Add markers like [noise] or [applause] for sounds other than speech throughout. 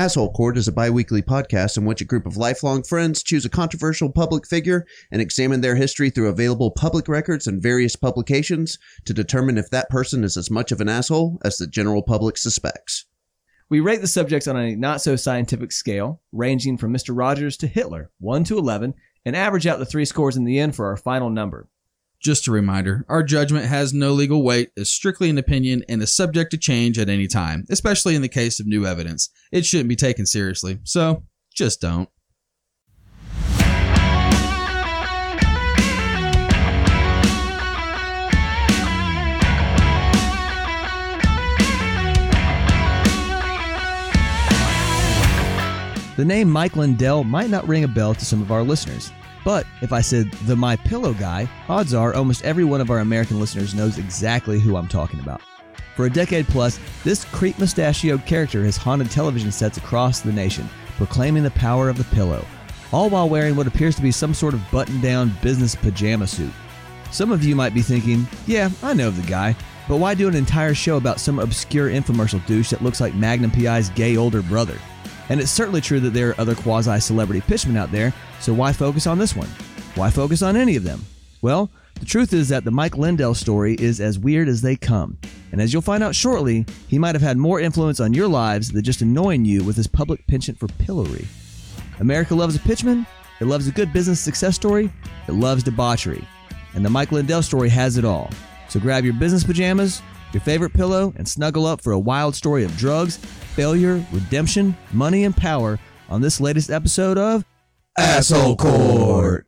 Asshole Court is a bi weekly podcast in which a group of lifelong friends choose a controversial public figure and examine their history through available public records and various publications to determine if that person is as much of an asshole as the general public suspects. We rate the subjects on a not so scientific scale, ranging from Mr. Rogers to Hitler, 1 to 11, and average out the three scores in the end for our final number. Just a reminder our judgment has no legal weight, is strictly an opinion, and is subject to change at any time, especially in the case of new evidence. It shouldn't be taken seriously, so just don't. The name Mike Lindell might not ring a bell to some of our listeners. But if I said the My Pillow guy, odds are almost every one of our American listeners knows exactly who I'm talking about. For a decade plus, this creep mustachioed character has haunted television sets across the nation, proclaiming the power of the pillow, all while wearing what appears to be some sort of button down business pajama suit. Some of you might be thinking, yeah, I know the guy, but why do an entire show about some obscure infomercial douche that looks like Magnum PI's gay older brother? And it's certainly true that there are other quasi celebrity pitchmen out there, so why focus on this one? Why focus on any of them? Well, the truth is that the Mike Lindell story is as weird as they come. And as you'll find out shortly, he might have had more influence on your lives than just annoying you with his public penchant for pillory. America loves a pitchman, it loves a good business success story, it loves debauchery. And the Mike Lindell story has it all. So grab your business pajamas, your favorite pillow, and snuggle up for a wild story of drugs, failure, redemption, money, and power on this latest episode of Asshole Court.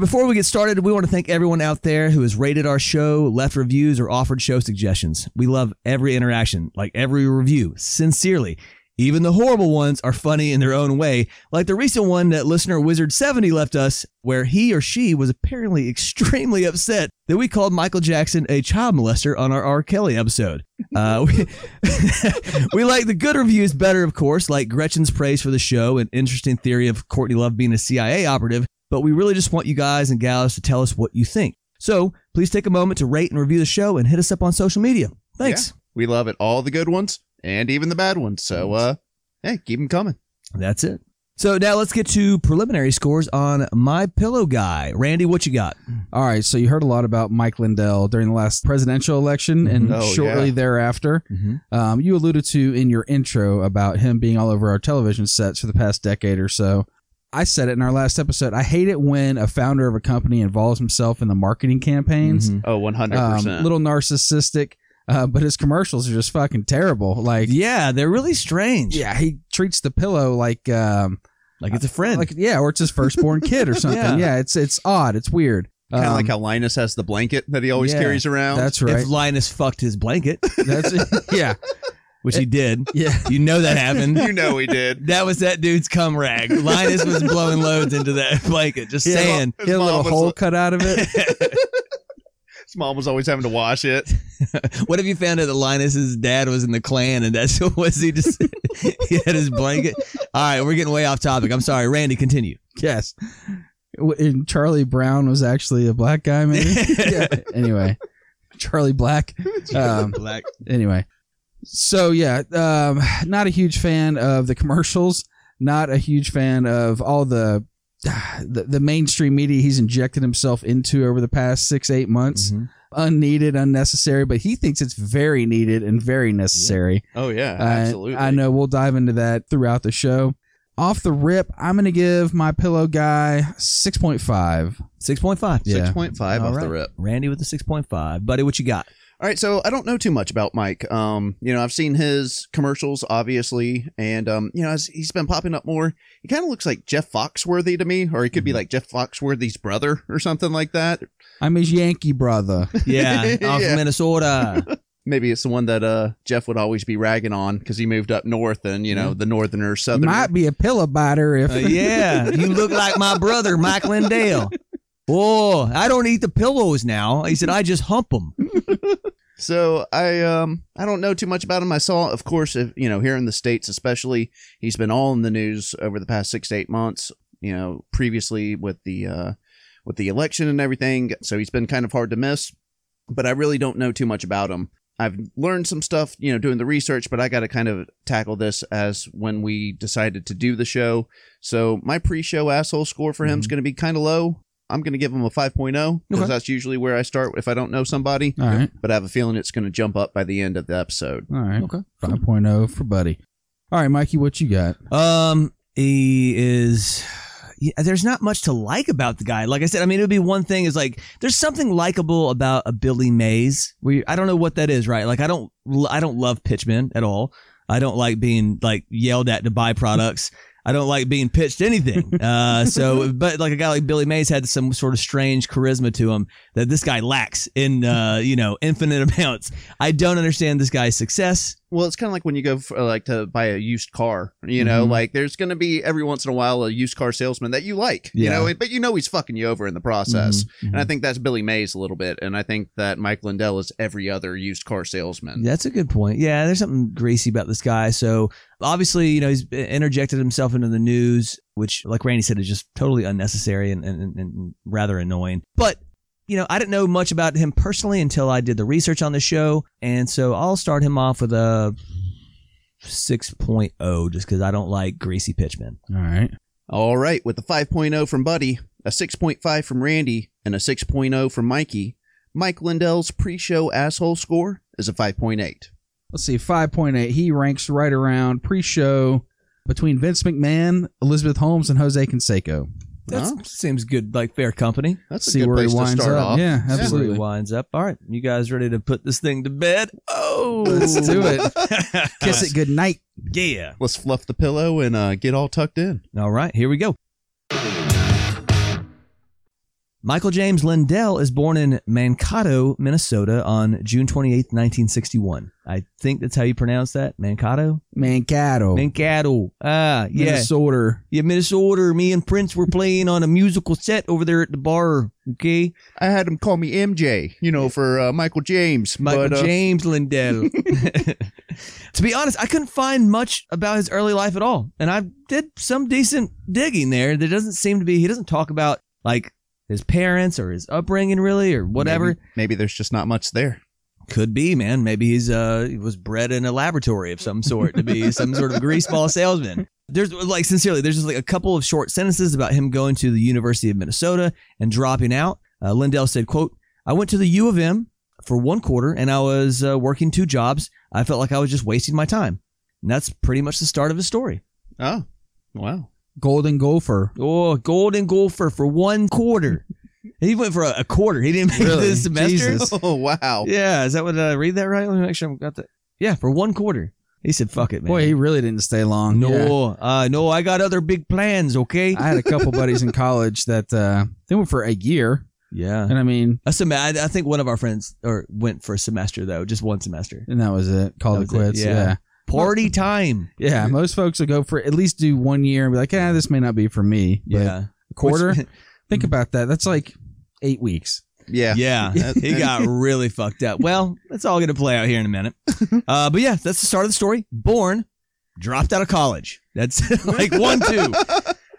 Before we get started, we want to thank everyone out there who has rated our show, left reviews, or offered show suggestions. We love every interaction, like every review, sincerely. Even the horrible ones are funny in their own way, like the recent one that listener Wizard70 left us, where he or she was apparently [laughs] extremely upset that we called Michael Jackson a child molester on our R. Kelly episode. Uh, we, [laughs] we like the good reviews better, of course, like Gretchen's praise for the show and interesting theory of Courtney Love being a CIA operative but we really just want you guys and gals to tell us what you think. So please take a moment to rate and review the show and hit us up on social media. Thanks. Yeah, we love it. All the good ones and even the bad ones. So, uh, hey, keep them coming. That's it. So now let's get to preliminary scores on My Pillow Guy. Randy, what you got? All right, so you heard a lot about Mike Lindell during the last presidential election and Oh, shortly yeah. thereafter. Um, you alluded to in your intro about him being all over our television sets for the past decade or so. I said it in our last episode. I hate it when a founder of a company involves himself in the marketing campaigns. Oh, 100%. Um, little narcissistic, uh, but his commercials are just fucking terrible. Like, Yeah, they're really strange. yeah, he treats the pillow like, um, Like it's a friend. like yeah, or it's his firstborn kid or [laughs] something. Yeah. yeah. it's it's odd. It's weird. kind of Um, like how Linus has the blanket that he always yeah, carries around. That's right. If Linus fucked his blanket, That's [laughs] yeah, which he did, [laughs] yeah. you know that happened. you know he did. That was that dude's cum rag. Linus was blowing loads into that [laughs] blanket. Just Yeah. saying. He had a little was- hole cut out of it. [laughs] His mom was always having to wash it. What if you found out that Linus's dad was in the Klan and that's what was he just he had his blanket? All right, we're getting way off topic. I'm sorry, Randy. Continue. yes. And Charlie Brown was actually a black guy, maybe. yeah. Anyway, Charlie Black. Um, Black. anyway, so yeah, um, [sighs] not a huge fan of the commercials. Not a huge fan of all the [sighs] the, the mainstream media he's injected himself into over the past six eight months. Mhm. Unneeded, unnecessary, but he thinks it's very needed and very necessary. Oh, yeah, Uh, absolutely. I know we'll dive into that throughout the show. Off the rip, I'm going to give my pillow guy 6.5. Six point five. Yeah. 6.5 All off the rip. Randy with the six point five. Buddy, what you got? All right, so I don't know too much about Mike. Um, you know, I've seen his commercials, obviously, and um, you know, as he's been popping up more, he kind of looks like Jeff Foxworthy to me, or he could be like Jeff Foxworthy's brother or something like that. I'm his Yankee brother. Yeah, [laughs] off Yeah. Minnesota. [laughs] Maybe it's the one that uh, Jeff would always be ragging on because he moved up north and, you know, the northerner, You southerner. might be a pillow biter if Uh, yeah, you look like my brother, Mike Lindell. [laughs] Oh, I don't eat the pillows now. He said, I just hump them. [laughs] So I um I don't know too much about him. I saw, of course, if, you know, here in the states, especially, he's been all in the news over the past six to eight months. You know, previously with the uh with the election and everything, so he's been kind of hard to miss. But I really don't know too much about him. I've learned some stuff, you know, doing the research, but I got to kind of tackle this as when we decided to do the show. So my pre-show asshole score for him is going to be kind of low. I'm going to give him a 5.0 because Okay. that's usually where I start if I don't know somebody All right. but I have a feeling it's going to jump up by the end of the episode. All right. Okay. 5.0 for Buddy. All right, Mikey, what you got? Um, he is. Yeah, there's not much to like about the guy. Like I said, I mean, it would be one thing is like there's something likable about a Billy Mays. We I don't know what that is, right? Like I don't I don't love Pitchman at all. I don't like being like yelled at to buy products. I don't like being pitched anything. [laughs] Uh, so, but like a guy like Billy Mays had some sort of strange charisma to him that this guy lacks in, uh, you know, infinite [laughs] amounts. I don't understand this guy's success. Well, it's kind of like when you go for, like to buy a used car. You know, Mhm. like there's going to be every once in a while a used car salesman that you like. You know, but you know he's fucking you over in the process. Mhm, And I think that's Billy Mays a little bit, and I think that Mike Lindell is every other used car salesman. That's a good point. Yeah, there's something greasy about this guy. So obviously, you know, he's interjected himself into the news, which, like Randy said, is just totally unnecessary and, and, and rather annoying. But you know, I didn't know much about him personally until I did the research on the show, and so I'll start him off with a 6.0 just because I don't like greasy pitchmen. All right. All right, with the 5.0 from Buddy, a 6.5 from Randy, and a 6.0 from Mikey, Mike Lindell's pre-show asshole score is a 5.8. Let's see, 5.8. He ranks right around pre show between Vince McMahon, Elizabeth Holmes, and Jose Canseco. That Huh? seems good, like fair company. That's a See good where he place to winds up. off. Yeah, absolutely. he winds up. All right, you guys ready to put this thing to bed? Oh, Let's do it. [laughs] Kiss it good night. Yeah. Let's fluff the pillow and uh, get all tucked in. All right, here we go. Michael James Lindell is born in Mankato, Minnesota on June 28, 1961. I think that's how you pronounce that. Mankato? Mankato. Mankato. Ah, yeah. Minnesota. Yeah, Minnesota. Me and Prince were playing on a musical set over there at the bar. Okay. I had him call me MJ, you know, for uh, Michael James. Michael but, uh, James Lindell. [laughs] to be honest, I couldn't find much about his early life at all. And I did some decent digging there. There doesn't seem to be, he doesn't talk about like his parents or his upbringing really or whatever. Maybe, maybe there's just not much there. Could be, man. Maybe he's uh he was bred in a laboratory of some sort to be some sort of greaseball salesman. There's like sincerely, there's just like a couple of short sentences about him going to the University of Minnesota and dropping out. Uh, Lindell said, "quote I went to the U of M for one quarter and I was uh, working two jobs. I felt like I was just wasting my time." And that's pretty much the start of his story. Oh, wow. Golden Gopher. Oh, golden gopher for one quarter. he went for a, a quarter. He didn't make it Really? this semester. Jesus. [laughs] Oh, wow. Yeah, is that what did I read that right? Let me make sure I got that. Yeah, for one quarter. He said, "Fuck it, man." Boy, he really didn't stay long. Yeah. no, uh, no, I got other big plans. Okay. I had a couple [laughs] buddies in college that uh, they went for a year, yeah. and I mean, A sem- I, I think one of our friends or went for a semester though, just one semester. and that was it. Called That it was it, quits. yeah. yeah. Party time. Yeah, most folks will go for at least do one year and be like, "Yeah, this may not be for me." But Yeah. a quarter. Which- [laughs] think about that. That's like eight weeks. Yeah. yeah. [laughs] He got really fucked up. Well, that's all going to play out here in a minute. [laughs] Uh, but yeah, that's the start of the story. Born, dropped out of college. That's like one, two.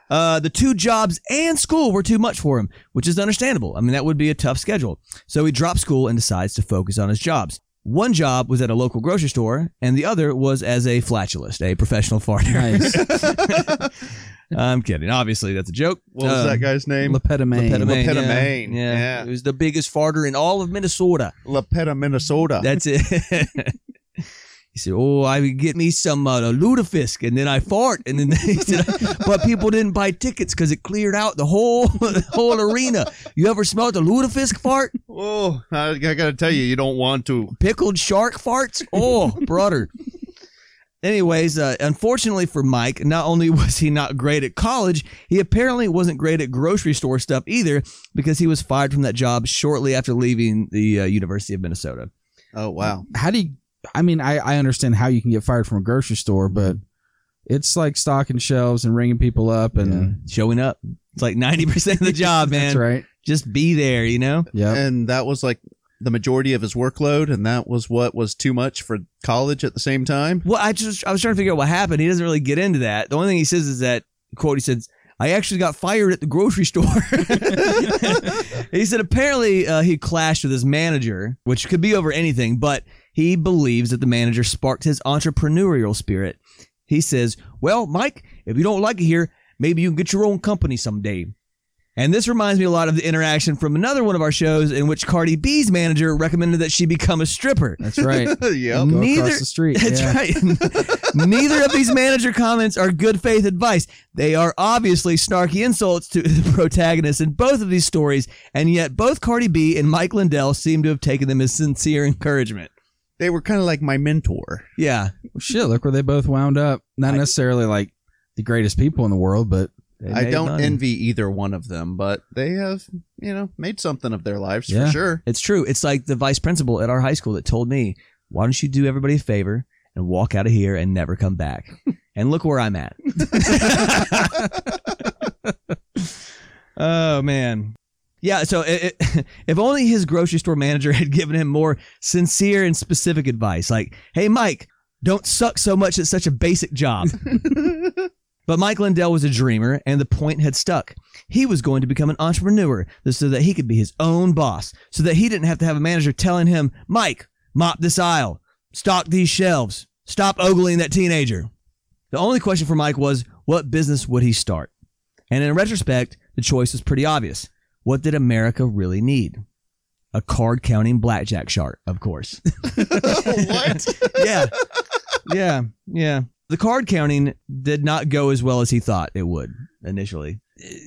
Uh, the two jobs and school were too much for him, which is understandable. I mean, that would be a tough schedule. So he drops school and decides to focus on his jobs. One job was at a local grocery store, and the other was as a flatulist, a professional farter. Nice. [laughs] I'm kidding. Obviously, that's a joke. What was Um, that guy's name? Lepetamine. Lepetamine, Lepetamine, Yeah. yeah. He was the biggest farter in all of Minnesota. Lepeta, Minnesota. That's it. [laughs] he said, "Oh, I would get me some uh, lutefisk, and then I fart, and then [laughs] he said, but people didn't buy tickets because it cleared out the whole [laughs] the whole arena. You ever smelled the lutefisk fart? oh, I, I got to tell you, you don't want to. Pickled shark farts? Oh, brother." Anyways, uh, unfortunately for Mike, not only was he not great at college, he apparently wasn't great at grocery store stuff either because he was fired from that job shortly after leaving the uh, University of Minnesota. Oh wow. How do you? I mean, I I understand how you can get fired from a grocery store, but it's like stocking shelves and ringing people up and Showing up. It's like 90% of the [laughs] job, man. That's right. Just be there, you know? Yeah. And that was like the majority of his workload, and that was what was too much for college at the same time. Well, I just I was trying to figure out what happened. He doesn't really get into that. The only thing he says is that quote he says I actually got fired at the grocery store. [laughs] he said apparently uh, he clashed with his manager, which could be over anything, but he believes that the manager sparked his entrepreneurial spirit. He says, "Well, Mike, if you don't like it here, maybe you can get your own company someday." And this reminds me a lot of the interaction from another one of our shows in which Cardi B's manager recommended that she become a stripper. That's right. [laughs] yep. Go Neither- across the street. That's yeah. right. [laughs] Neither of these manager comments are good faith advice. They are obviously snarky insults to [laughs] the protagonists in both of these stories, and yet both Cardi B and Mike Lindell seem to have taken them as sincere encouragement. They were kind of like my mentor. Yeah. Well, shit, look where they both wound up. Not I- necessarily like the greatest people in the world, but They I made don't money. envy either one of them, but they have, you know, made something of their lives Yeah. for sure. It's true. It's like the vice principal at our high school that told me, why don't you do everybody a favor and walk out of here and never come back? [laughs] and look where I'm at. [laughs] [laughs] oh, man. Yeah, so it, it, [laughs] if only his grocery store manager [laughs] had given him more sincere and specific advice, like, hey, Mike, don't suck so much at such a basic job. [laughs] But Mike Lindell was a dreamer, and the point had stuck. He was going to become an entrepreneur so that he could be his own boss, so that he didn't have to have a manager telling him, Mike, mop this aisle, stock these shelves, stop ogling that teenager. The only question for Mike was, what business would he start? And in retrospect, the choice was pretty obvious. What did America really need? A card counting blackjack shark, of course. [laughs] what? yeah. Yeah. Yeah. The card counting did not go as well as he thought it would initially.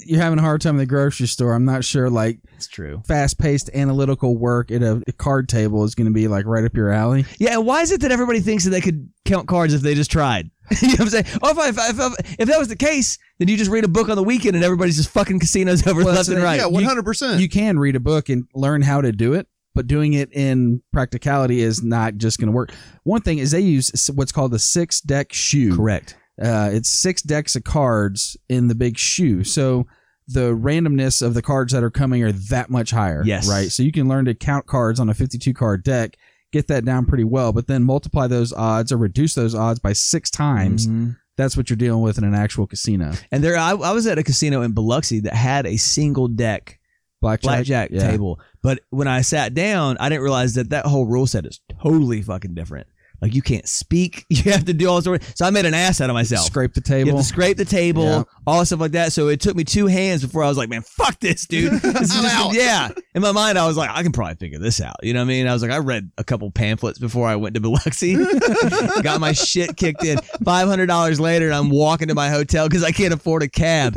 you're having a hard time in the grocery store. I'm not sure like It's true. fast paced analytical work at a, a card table is going to be like right up your alley. Yeah, and why is it that everybody thinks that they could count cards if they just tried? [laughs] you know what I'm saying? Oh, if, I, if, I, if, that was the case, then you just read a book on the weekend and everybody's just fucking casinos [laughs] over Well, left and right. yeah, one hundred percent. You can read a book and learn how to do it, but doing it in practicality is not just going to work. One thing is they use what's called the six deck shoe. Correct. Uh, it's six decks of cards in the big shoe. So the randomness of the cards that are coming are that much higher. Yes. Right. So you can learn to count cards on a 52 card deck, get that down pretty well, but then multiply those odds or reduce those odds by six times. Mhm. That's what you're dealing with in an actual casino. And there, I, I was at a casino in Biloxi that had a single deck Blackjack, blackjack Yeah. table. But when I sat down, I didn't realize that that whole rule set is totally fucking different. Like you can't speak, [laughs] you have to do all sorts. So I made an ass out of myself. Scrape the You have table. to scrape the table, Yeah. all stuff like that. So it took me two hands before I was like, man, fuck this, dude. [laughs] This is I'm just- out. yeah. In my mind, I was like, I can probably figure this out. You know what I mean? I was like, I read a couple pamphlets before I went to Biloxi, [laughs] got my shit kicked in. $500 later, and I'm walking to my hotel because I can't afford a cab.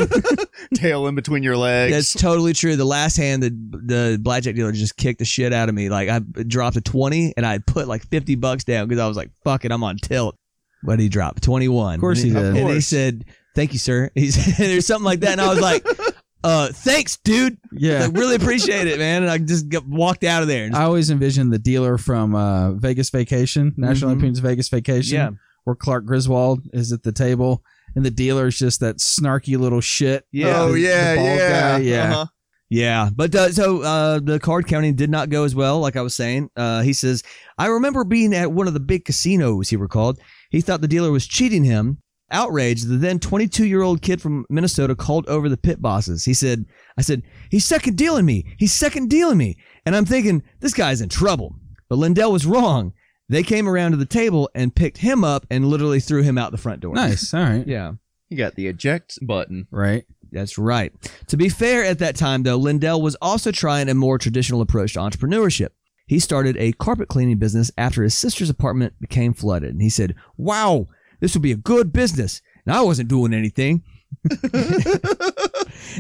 Tail in between your legs. That's totally true. The last hand, the the blackjack dealer just kicked the shit out of me. Like I dropped a twenty, and I put like fifty bucks down because I was like, "Fuck it, I'm on tilt." But he dropped twenty one. Of course he and did. And he said, "Thank you, sir." [laughs] He said, "There's something like that," and I was like, [laughs] "Uh, thanks, dude. yeah. Like, really appreciate it, man." And I just got, walked out of there. I always envision the dealer from uh, Vegas Vacation, National Mhm. Lampoon's Vegas Vacation, Yeah. where Clark Griswold is at the table, and the dealer is just that snarky little shit. Yeah. oh The- yeah, the yeah, guy, yeah. Uh-huh. Yeah, but uh, so uh, the card counting did not go as well, like I was saying. Uh, he says, I remember being at one of the big casinos, he recalled. He thought the dealer was cheating him. Outraged, the then 22 year old kid from Minnesota called over the pit bosses. He said, I said, he's second dealing me. He's second dealing me. And I'm thinking, this guy's in trouble. But Lindell was wrong. They came around to the table and picked him up and literally threw him out the front door. Nice. All right. [laughs] Yeah. You got the eject button. Right. That's right. To be fair, at that time, though, Lindell was also trying a more traditional approach to entrepreneurship. He started a carpet cleaning business after his sister's apartment became flooded. And he said, Wow, this would be a good business. And I wasn't doing anything. [laughs]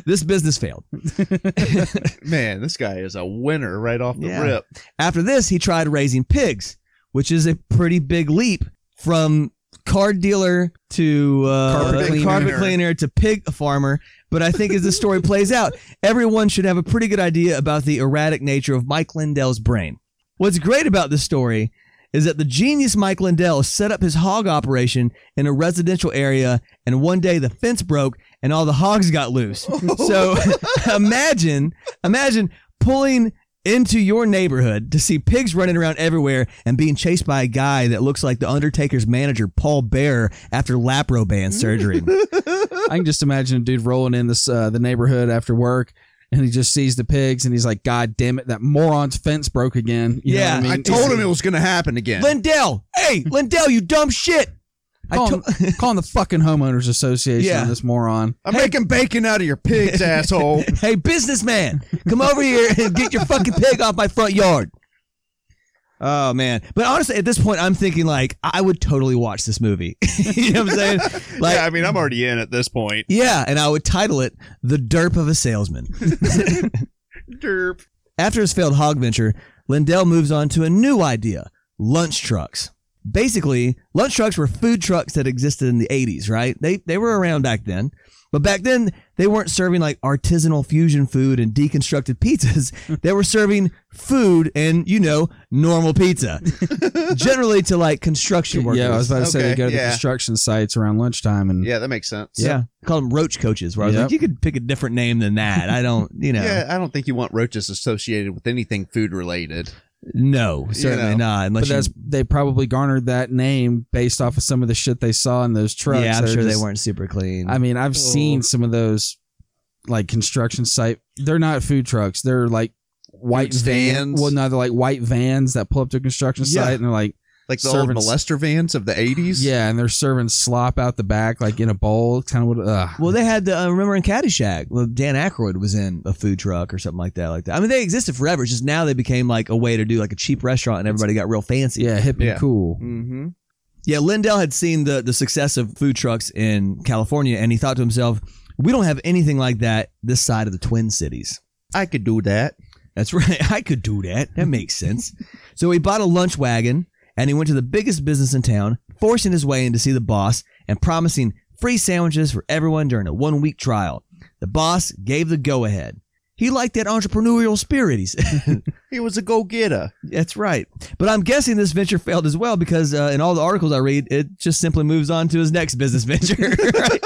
this business failed. [laughs] Man, this guy is a winner right off the Yeah. rip. After this, he tried raising pigs, which is a pretty big leap from card dealer to uh, Carpet cleaner. carpet cleaner to pig farmer. But I think as the story plays out, everyone should have a pretty good idea about the erratic nature of Mike Lindell's brain. What's great about this story is that the genius Mike Lindell set up his hog operation in a residential area, and one day the fence broke and all the hogs got loose. so [laughs] imagine, imagine pulling into your neighborhood to see pigs running around everywhere and being chased by a guy that looks like the Undertaker's manager, Paul Bearer, after lapro band surgery. [laughs] I can just imagine a dude rolling in this uh, the neighborhood after work, and he just sees the pigs, and he's like, "God damn it, that moron's fence broke again." You know Yeah, what I I mean, told him it was going to happen again. Lindell, hey, Lindell, you dumb shit. I calling, to- [laughs] calling the fucking homeowners association Yeah. on this moron. I'm making bacon out of your pigs, [laughs] asshole. hey, businessman, come over here and get your fucking pig off my front yard. Oh man, but honestly, at this point, I'm thinking like I would totally watch this movie. [laughs] you know what I'm saying? Like, yeah, I mean, I'm already in at this point. yeah, and I would title it "The Derp of a Salesman." Derp. After his failed hog venture, Lindell moves on to a new idea: lunch trucks. Basically, lunch trucks were food trucks that existed in the 80s, right? They they were around back then. But back then, they weren't serving like artisanal fusion food and deconstructed pizzas. [laughs] They were serving food and, you know, normal pizza. [laughs] Generally to like construction workers. Yeah, I was about to say they Okay, go to yeah. the construction sites around lunchtime, and Yeah, that makes sense. Yeah. Call them roach coaches, where I was Yep. like, you could pick a different name than that. I don't, you [laughs] know. Yeah, I don't think you want roaches associated with anything food related. No, certainly know. not. Unless but that's you, they probably garnered that name based off of some of the shit they saw in those trucks. yeah, I'm that are sure they weren't super clean. I mean, I've Oh. seen some of those like construction site. They're not food trucks. They're like white Food van. vans. Well, no, they're like white vans that pull up to a construction Yeah. site and they're like, Like the Servants. old molester vans of the 80s. yeah, and they're serving slop out the back, like in a bowl. Kind of what? Uh, Well, they had the uh, remember in Caddyshack, well, Dan Aykroyd was in a food truck or something like that, like that. I mean, they existed forever. It's just now they became like a way to do like a cheap restaurant, and everybody got real fancy. yeah, hip and Yeah. cool. Mm-hmm. yeah. Lindell had seen the the success of food trucks in California, and he thought to himself, "We don't have anything like that this side of the Twin Cities." I could do that. That's [laughs] right. I could do that. That makes sense. so he bought a lunch wagon and he went to the biggest business in town, forcing his way in to see the boss and promising free sandwiches for everyone during a one week trial. The boss gave the go ahead. He liked that entrepreneurial spirit, he said. [laughs] He was a go getter. That's right. But I'm guessing this venture failed as well because uh, in all the articles I read, it just simply moves on to his next business venture. [laughs] right?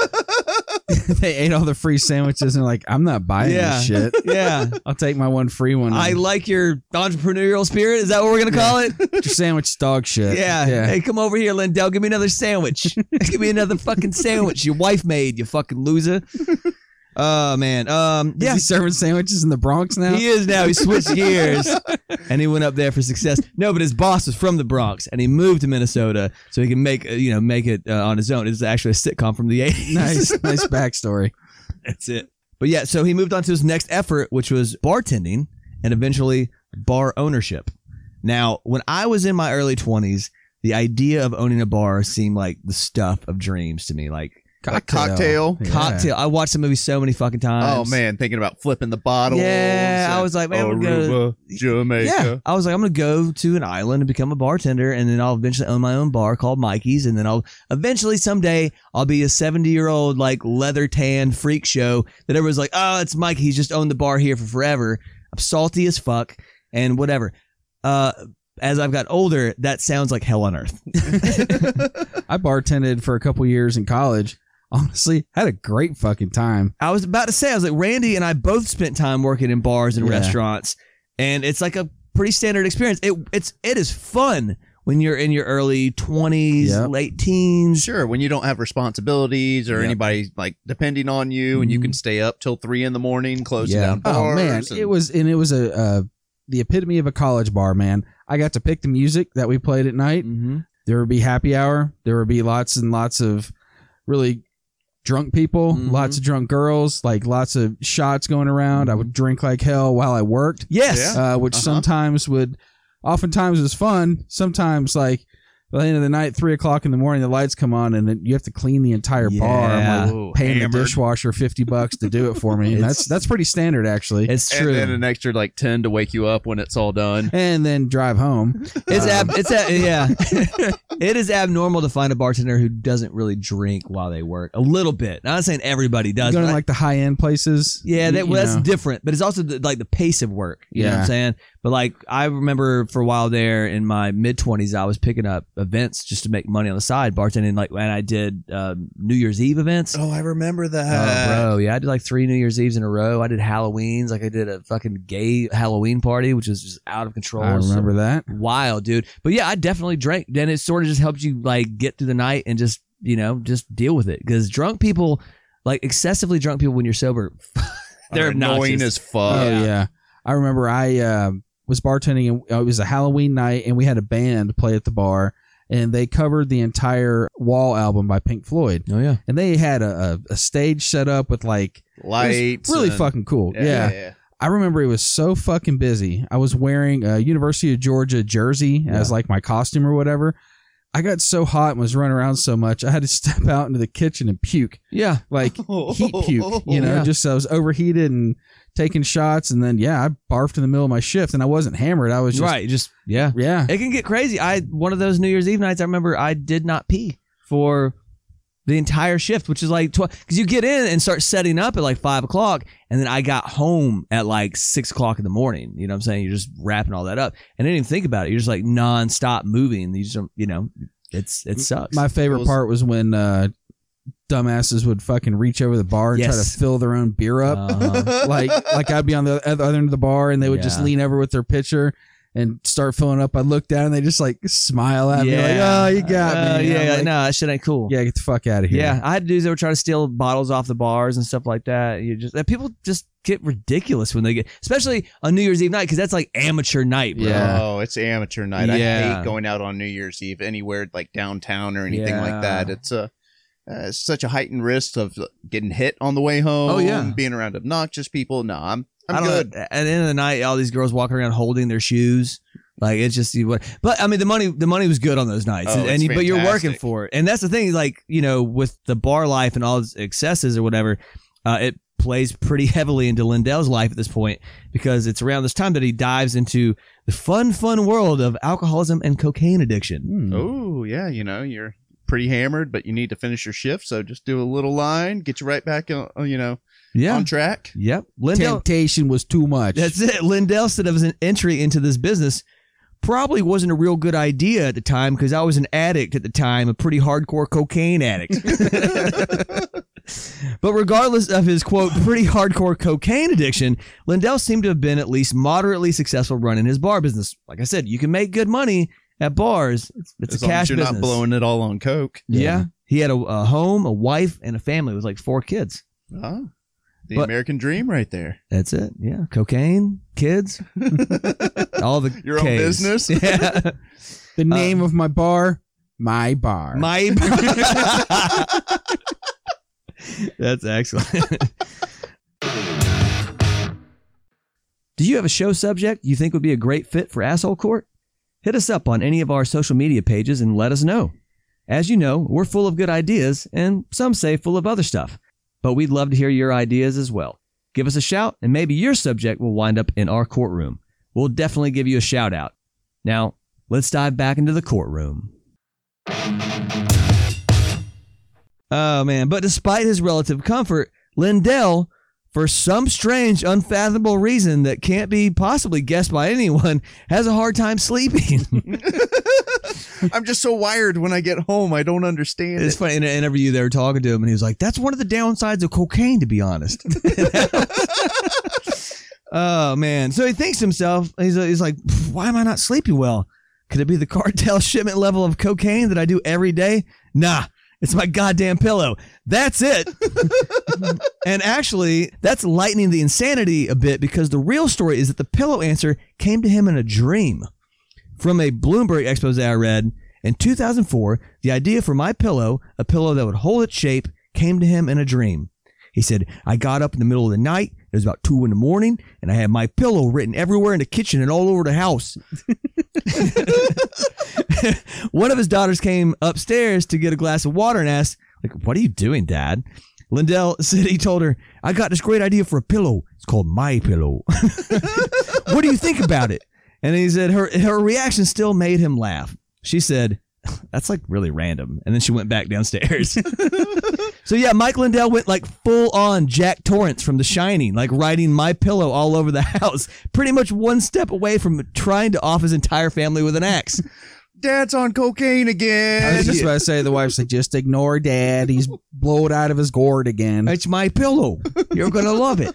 [laughs] they ate all the free sandwiches and like, I'm not buying Yeah. this shit. [laughs] Yeah. I'll take my one free one. I like your entrepreneurial spirit. Is that what we're going to call it? your sandwich is dog shit. Yeah. yeah. Hey, come over here, Lindell. Give me another sandwich. [laughs] Give me another fucking sandwich. Your wife made, you fucking loser. Oh man. Um Is yeah. he serving sandwiches in the Bronx now? He is now. He switched [laughs] gears and he went up there for success. No, but his boss was from the Bronx and he moved to Minnesota so he can make uh, you know make it uh, on his own. It's actually a sitcom from the 80s. nice, [laughs] nice backstory. That's it. But yeah, so he moved on to his next effort, which was bartending and eventually bar ownership. Now, when I was in my early 20s, the idea of owning a bar seemed like the stuff of dreams to me. Like Like cocktail? Yeah. cocktail. I watched the movie so many fucking times. Oh man, thinking about flipping the bottles. Yeah, I was like, man, I'm gonna- Aruba, Jamaica. Yeah, I was like, I'm gonna go to an island and become a bartender, and then I'll eventually own my own bar called Mikey's, and then I'll eventually someday I'll be a 70 year old like leather tan freak show that everyone's like, oh, it's Mikey. He's just owned the bar here for forever. I'm salty as fuck and whatever. Uh, as I've got older, that sounds like hell on earth. [laughs] I bartended for a couple years in college. Honestly, had a great fucking time. I was about to say, I was like, Randy and I both spent time working in bars and Yeah. restaurants, and it's like a pretty standard experience. It it's it is fun when you're in your early twenties, Yep. late teens. Sure, when you don't have responsibilities or Yep. anybody like depending on you, and you can stay up till three in the morning, closing down bars. Oh man, and- it was and it was a uh, the epitome of a college bar. Man, I got to pick the music that we played at night. Mm-hmm. There would be happy hour. There would be lots and lots of really drunk people, Mhm. lots of drunk girls, like lots of shots going around. I would drink like hell while I worked, Yes. Yeah. uh, which Uh-huh. sometimes would, oftentimes was fun. Sometimes like By the end of the night, three o'clock in the morning, the lights come on, and then you have to clean the entire bar. Yeah. I'm like Ooh, paying hammered. the dishwasher fifty bucks to do it for me. [laughs] And that's that's pretty standard actually. It's true. And then an extra like ten to wake you up when it's all done. and then drive home. [laughs] It's Um, ab- it's a- [laughs] yeah. it is abnormal to find a bartender who doesn't really drink while they work. A little bit. I'm not saying everybody does. going but to I- like the high end places. yeah, that, well, that's different. But it's also the, like the pace of work. You know what Yeah. I'm saying? But like I remember for a while there in my mid 20s, I was picking up events just to make money on the side, bartending. Like when I did uh, New Year's Eve events. Oh, I remember Oh, that. bro, yeah, I did like three New Year's Eves in a row. I did Halloween's, like I did a fucking gay Halloween party, which was just out of control. I So remember that. wild, dude. But yeah, I definitely drank. Then it sort of just helps you like get through the night and just you know just deal with it because drunk people, like excessively drunk people, when you're sober, [laughs] they're annoying obnoxious. as fuck. Oh yeah, I remember I uh, was bartending and uh, it was a Halloween night, and we had a band play at the bar, and they covered the entire Wall album by Pink Floyd, Oh yeah, and they had a, a, a stage set up with like Lights. really and- fucking cool. Yeah, yeah. yeah. I remember it was so fucking busy. I was wearing a University of Georgia jersey as like my costume or whatever. I got so hot and was running around so much, I had to [laughs] step out into the kitchen and puke, yeah. like [laughs] heat puke. You know, Yeah. just I was overheated and taking shots, and then yeah, I barfed in the middle of my shift, and I wasn't hammered. I was just right. Just yeah. yeah. It can get crazy. I one of those New Year's Eve nights. I remember I did not pee for the entire shift, which is like twelve. Because you get in and start setting up at like five o'clock, and then I got home at like six o'clock in the morning. You know what I'm saying? You're just wrapping all that up, and I didn't even think about it. You're just like nonstop moving. You just don't- you know, it's it sucks. My favorite Feels- part was when uh, dumbasses would fucking reach over the bar and try to fill their own beer up. Uh-huh. [laughs] like like I'd be on the other end of the bar and they would just lean over with their pitcher and start filling up. I'd look down and they just like smile at me like, "Oh, you got Uh, me." yeah, I'm yeah, like, no, that shit ain't cool. yeah, get the fuck out of here. Yeah, I had dudes that were trying to steal bottles off the bars and stuff like that. You just that people just get ridiculous when they get, especially on New Year's Eve night because that's like amateur night, bro. Yeah. Oh, it's amateur night. Yeah. I hate going out on New Year's Eve anywhere like downtown or anything Yeah. like that. It's a uh, it's such a heightened risk of getting hit on the way home. Oh, yeah. being around obnoxious people. No, I'm I'm I don't good. Know, at the end of the night, all these girls walking around holding their shoes. Like it's just you. But I mean, the money the money was good on those nights, Oh, and it's you, but you're working for it, and that's the thing. Like you know, with the bar life and all its excesses or whatever, uh, it plays pretty [laughs] heavily into Lindell's life at this point because it's around this time that he dives into the fun, fun world of alcoholism and cocaine addiction. Hmm. Oh yeah, you know you're pretty hammered, but you need to finish your shift, so just do a little line, get you right back, uh, you know, Yeah. on track. Yep. Lindell. Temptation was too much. That's it. Lindell said of his entry into this business probably wasn't a real good idea at the time because I was an addict at the time, a pretty hardcore cocaine addict. [laughs] but regardless of his quote pretty hardcore cocaine addiction, Lindell seemed to have been at least moderately successful running his bar business. Like I said, you can make good money at bars. It's, it's as a long as cash you're business. not blowing it all on coke. yeah. He had a, a home, a wife, and a family. It was like four kids. Oh, the But- American dream, right there. That's it. Yeah. Cocaine, kids, [laughs] all the Your own business? [laughs] Yeah. the name um, of my bar, my bar. My. [laughs] bar. That's excellent. Do you have a show subject you think would be a great fit for Asshole Court? Hit us up on any of our social media pages and let us know. As you know, we're full of good ideas and some say full of other stuff, but we'd love to hear your ideas as well. Give us a shout and maybe your subject will wind up in our courtroom. We'll definitely give you a shout out. Now, let's dive back into the courtroom. Oh man, but despite his relative comfort, Lindell, for some strange, unfathomable reason that can't be possibly guessed by anyone, has a hard time sleeping. [laughs] [laughs] I'm just so wired when I get home. I don't understand it's it. funny in an interview they were talking to him, and he was like, "That's one of the downsides of cocaine, to be honest." [laughs] oh man, so he thinks to himself, he's, he's like, "Why am I not sleeping well? Could it be the cartel shipment level of cocaine that I do every day? Nah." It's my goddamn pillow. That's it. [laughs] and actually, that's lightening the insanity a bit because the real story is that the pillow answer came to him in a dream. From a Bloomberg expose I read, in 2004, the idea for my pillow, a pillow that would hold its shape, came to him in a dream. He said, I got up in the middle of the night. It was about two in the morning, and I had my pillow written everywhere in the kitchen and all over the house. [laughs] [laughs] One of his daughters came upstairs to get a glass of water and asked, like, what are you doing, Dad? Lindell [laughs] said he told her, I got this great idea for a pillow. It's called My Pillow. [laughs] what do you think about it? And he said her her reaction still made him laugh. She said, That's like really random. And then she went back downstairs. so yeah, Mike Lindell went like full on Jack Torrance from The Shining, like writing my pillow all over the house, pretty much one step away from trying to off his entire family with an axe. Dad's on cocaine again. I was just about to say the wife's like, just ignore dad. He's blowed out of his gourd again. It's my pillow. You're gonna love it.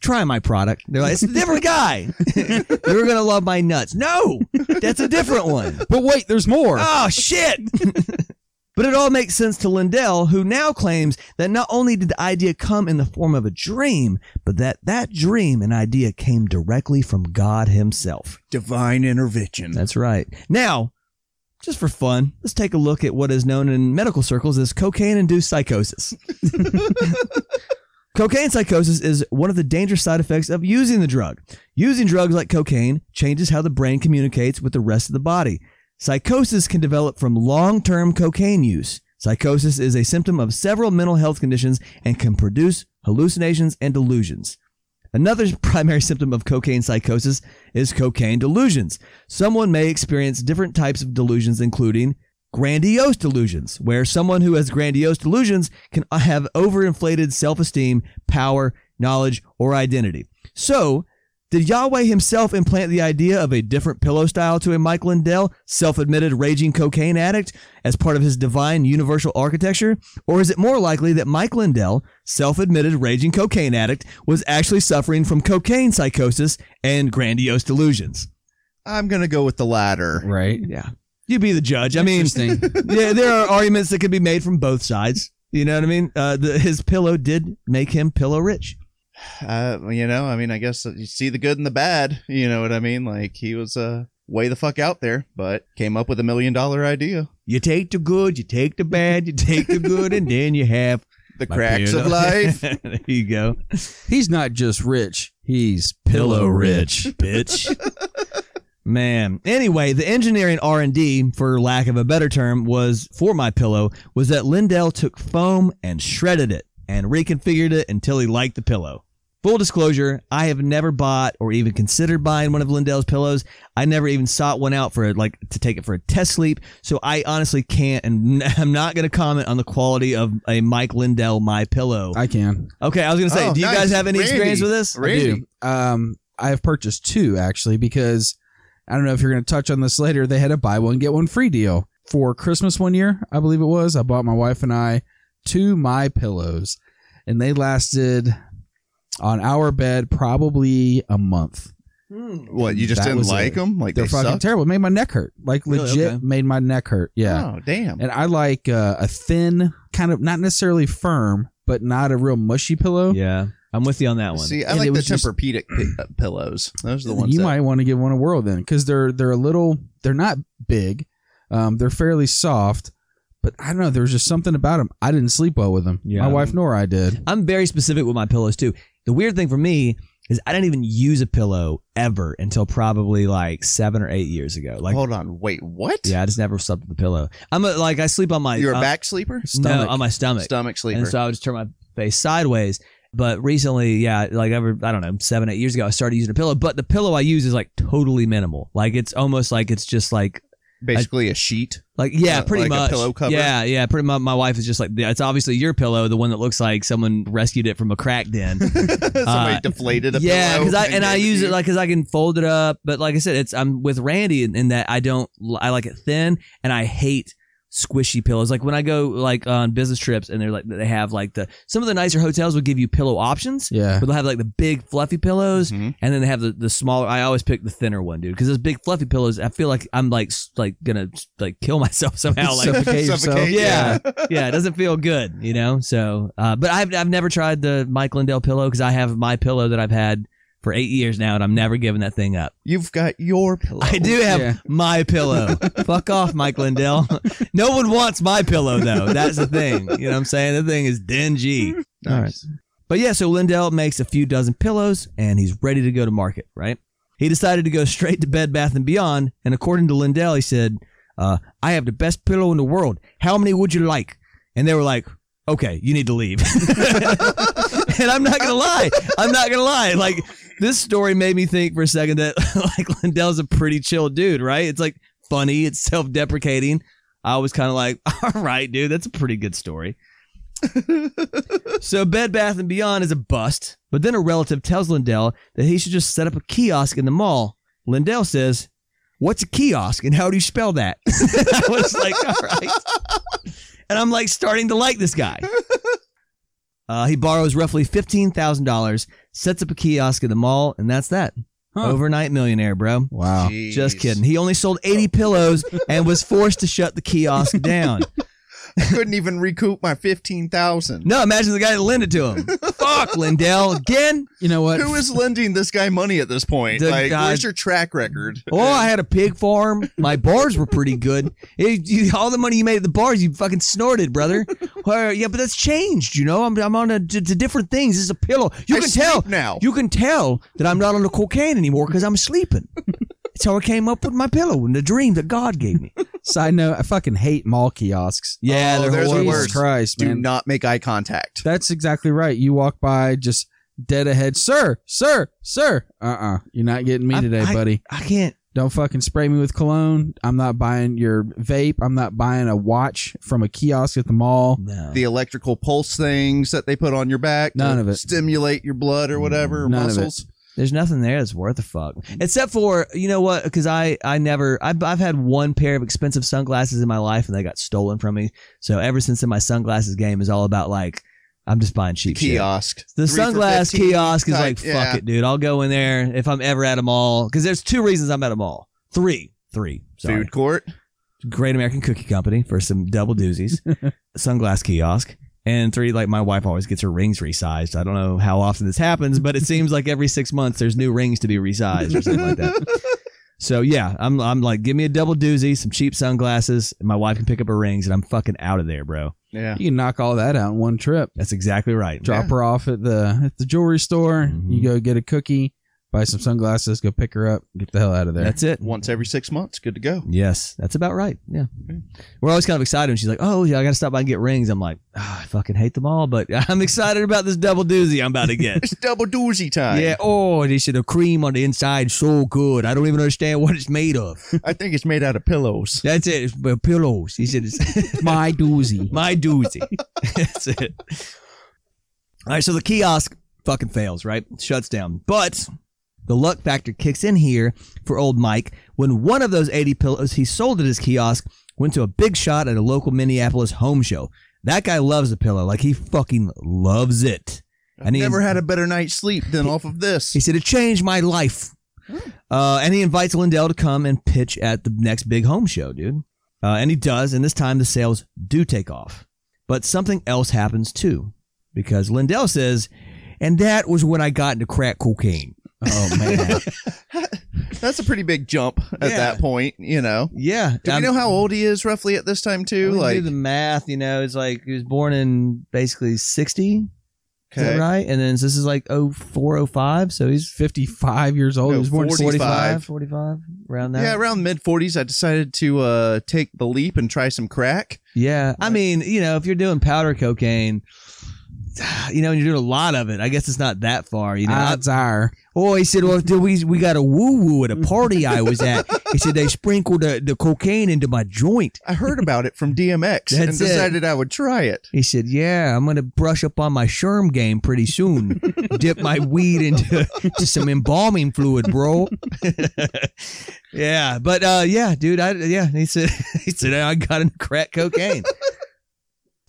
Try my product. They're like, it's a different guy. [laughs] You're gonna love my nuts. No, that's a different one. But wait, there's more. Oh shit. [laughs] But it all makes sense to Lindell, who now claims that not only did the idea come in the form of a dream, but that that dream and idea came directly from God Himself. Divine intervention. That's right. Now, just for fun, let's take a look at what is known in medical circles as cocaine induced psychosis. [laughs] cocaine psychosis is one of the dangerous side effects of using the drug. Using drugs like cocaine changes how the brain communicates with the rest of the body. Psychosis can develop from long term cocaine use. Psychosis is a symptom of several mental health conditions and can produce hallucinations and delusions. Another [laughs] primary symptom of cocaine psychosis is cocaine delusions. Someone may experience different types of delusions, including grandiose delusions, where someone who has grandiose delusions can have overinflated self esteem, power, knowledge, or identity. So, did Yahweh himself implant the idea of a different pillow style to a Mike Lindell, self admitted raging cocaine addict, as part of his divine universal architecture? Or is it more likely that Mike Lindell, self admitted raging cocaine addict, was actually suffering from cocaine psychosis and grandiose delusions? I'm gonna go with the latter. Right. Yeah. You be the judge. I mean, [laughs] yeah, there are arguments that could be made from both sides. You know what I mean? Uh, the, his pillow did make him pillow rich. Uh, you know, I mean, I guess you see the good and the bad. You know what I mean? Like he was uh, way the fuck out there, but came up with a million dollar idea. You take the good, you take the bad, you take the good, and then you have [laughs] The cracks pillow. of life. [laughs] there you go. He's not just rich. He's pillow rich. bitch. Man. Anyway, the engineering R and D, for lack of a better term, was for my pillow was that Lindell took foam and shredded it and reconfigured it until he liked the pillow. Full disclosure, I have never bought or even considered buying one of Lindell's pillows. I never even sought one out for like to take it for a test sleep. So I honestly can't and [laughs] I'm not going to comment on the quality of a Mike Lindell my pillow. I can. Okay, I was going to say, Oh, do you nice. guys have any Randy. experience with this? I do. Um, I have purchased two actually because I don't know if you're going to touch on this later. They had a buy one get one free deal for Christmas one year, I believe it was. I bought my wife and I two my pillows, and they lasted on our bed probably a month. What you just That didn't was like it. them? Like They're they fucking sucked? terrible. It made my neck hurt. Like Really? legit Okay. made my neck hurt. Yeah. Oh damn. And I like uh, a thin, kind of not necessarily firm, but not a real mushy pillow. Yeah, I'm with you on that one. See, I And like it the was just- Tempur-Pedic pi- uh, pillows. Those are the ones you that might want to give one a whirl then, because they're they're a little, they're not big, um, they're fairly soft, but I don't know. There's just something about them. I didn't sleep well with them. Yeah. My wife nor I did. I'm very specific with my pillows too. The weird thing for me is I didn't even use a pillow ever until probably like seven or eight years ago. Like, Hold on, wait, what? yeah, I just never slept with a pillow. I'm a, like I sleep on my You're a uh, back sleeper? no on my stomach, Stomach sleeper. and so I would just turn my face sideways. But recently, yeah, like ever I don't know, seven eight years ago, I started using a pillow. But the pillow I use is like totally minimal. Like it's almost like it's just like Basically a sheet. Like yeah, Uh, pretty like a much. pillow cover? Yeah, yeah. Pretty much. My wife is just like, yeah, it's obviously your pillow, the one that looks like someone rescued it from a crack den. [laughs] Somebody Uh, deflated a yeah, pillow. because I and I use it like because I can fold it up. But like I said, it's I'm with Randy in, in that I don't I like it thin and I hate squishy pillows. Like when I go like on business trips and they're like they have like the some of the nicer hotels will give you pillow options. Yeah. But they'll have like the big fluffy pillows, Mhm. and then they have the, the smaller. I always pick the thinner one, dude, because those big fluffy pillows, I feel like I'm like like gonna like kill [laughs] myself somehow. Like Suffocate yourself. Suffocate, yeah, yeah, it doesn't feel good, you know. So, uh, but I've I've never tried the Mike Lindell pillow because I have my pillow that I've had for eight years now, and I'm never giving that thing up. You've got your pillow. I do have Yeah. my pillow. [laughs] Fuck off, Mike Lindell. [laughs] no one wants my pillow though. That's the thing. You know what I'm saying? The thing is dingy. Nice. But yeah, so Lindell makes a few dozen pillows and he's ready to go to market, right? He decided to go straight to Bed Bath and Beyond, and according to Lindell, he said, Uh, I have the best pillow in the world. How many would you like? And they were like, okay, you need to leave. [laughs] [laughs] and I'm not gonna lie. I'm not gonna lie. Like this story made me think for a second that [laughs] like Lindell's a pretty chill dude, right? It's like funny. It's self-deprecating. I was kind of like, [laughs] all right, dude, that's a pretty good story. so Bed Bath and Beyond is a bust, but then a relative tells Lindell that he should just set up a kiosk in the mall. Lindell says, "What's a kiosk and how do you spell that?" I was like, "All right," and I'm like starting to like this guy. Uh, he borrows roughly fifteen thousand dollars, sets up a kiosk at the mall, and that's that. Huh. Overnight millionaire, bro. Wow. Just kidding. He only sold 80 pillows and was forced to shut the kiosk down. [laughs] I couldn't even recoup my fifteen thousand. No, imagine the guy that lent it to him. [laughs] Fuck, Lindell. Again? You know what? Who is lending this guy money at this point? The like, guy- where's your track record? Oh, I had a pig farm. My bars were pretty good. It- you- all the money you made at the bars, you fucking snorted, brother. Well, yeah, but that's changed, you know? I'm, I'm on a, to, to different things. This is a pillow. You I can sleep tell. now. You can tell that I'm not on the cocaine anymore because I'm sleeping. That's how I came up with my pillow and the dream that God gave me. [laughs] Side note: I fucking hate mall kiosks. Yeah, Oh, they're there's a horrible. word. Jesus Christ, Do man. not make eye contact. That's exactly right. You walk by just dead ahead, sir, sir, sir. Uh uh-uh. uh. you are not getting me I- today, I- buddy. I can't. Don't fucking spray me with cologne. I'm not buying your vape. I'm not buying a watch from a kiosk at the mall. No. the electrical pulse things that they put on your back. to None of it. Stimulate your blood or whatever, or None of it. muscles. There's nothing there that's worth a fuck, except for you know what? Because I I never I've, I've had one pair of expensive sunglasses in my life and they got stolen from me. So ever since then, my sunglasses game is all about like I'm just buying cheap shit. Kiosk. The Three sunglass kiosk is type- like fuck yeah. it, dude. I'll go in there if I'm ever at a mall because there's two reasons I'm at a mall. Three, three. Sorry. Food court. Great American Cookie Company for some double doozies, [laughs] sunglass kiosk, and three, like my wife always gets her rings resized. I don't know how often this happens, but it seems like every six months there's new rings to be resized or something like that. [laughs] So yeah, I'm I'm like, give me a double doozy, some cheap sunglasses, and my wife can pick up her rings, and I'm fucking out of there, bro. Yeah. You can knock all that out in one trip. That's exactly right. Drop her off at the at the jewelry store. Mhm. You go get a cookie, buy some sunglasses, go pick her up, get the hell out of there. That's it. Once every six months. Good to go. Yes, that's about right. Yeah. We're always kind of excited when she's like, oh, yeah, I got to stop by and get rings. I'm like, ah, I fucking hate them all, but [laughs] I'm excited about this double doozy I'm about to get. [laughs] It's double doozy time. yeah. Oh, they said the cream on the inside so good. I don't even understand what it's made of. [laughs] I think it's made out of pillows. That's it. It's pillows. He said it's My doozy. my doozy. that's it. All right. So the kiosk fucking fails, right? Shuts down. But the luck factor kicks in here for old Mike when one of those 80 pillows he sold at his kiosk went to a big shot at a local Minneapolis home show. That guy loves a pillow. Like he fucking loves it. And he, Never had a better night's sleep than off of this. he said it changed my life. Uh, and he invites Lindell to come and pitch at the next big home show, dude. Uh, and he does, and this time the sales do take off. But something else happens too, because Lindell says, and that was when I got into crack cocaine. Oh man. [laughs] That's a pretty big jump at Yeah. that point, you know. Yeah. Do we know how old he is roughly at this time too? do Like the math, you know, it's like he was born in basically 60. Is that okay. right? And then this is like 04, 05, so he's 55 years old. No, he was born in 40. 45, 45, around that. Yeah, around mid forties I decided to uh take the leap and try some crack. Yeah, I mean, you know, if you're doing powder cocaine, [sighs] you know, and you're doing a lot of it, I guess it's not that far. You know, Odds are. oh, he said, well, dude, we we got a woo woo at a party I was at. He said they sprinkled the, the cocaine into my joint. I heard about it from DMX and That's it. decided I would try it. He said, yeah, I'm gonna brush up on my sherm game pretty soon. Dip my weed into [laughs] to some embalming fluid, bro. [laughs] yeah, but uh, yeah, dude, I yeah, he said [laughs] he said I got into crack cocaine.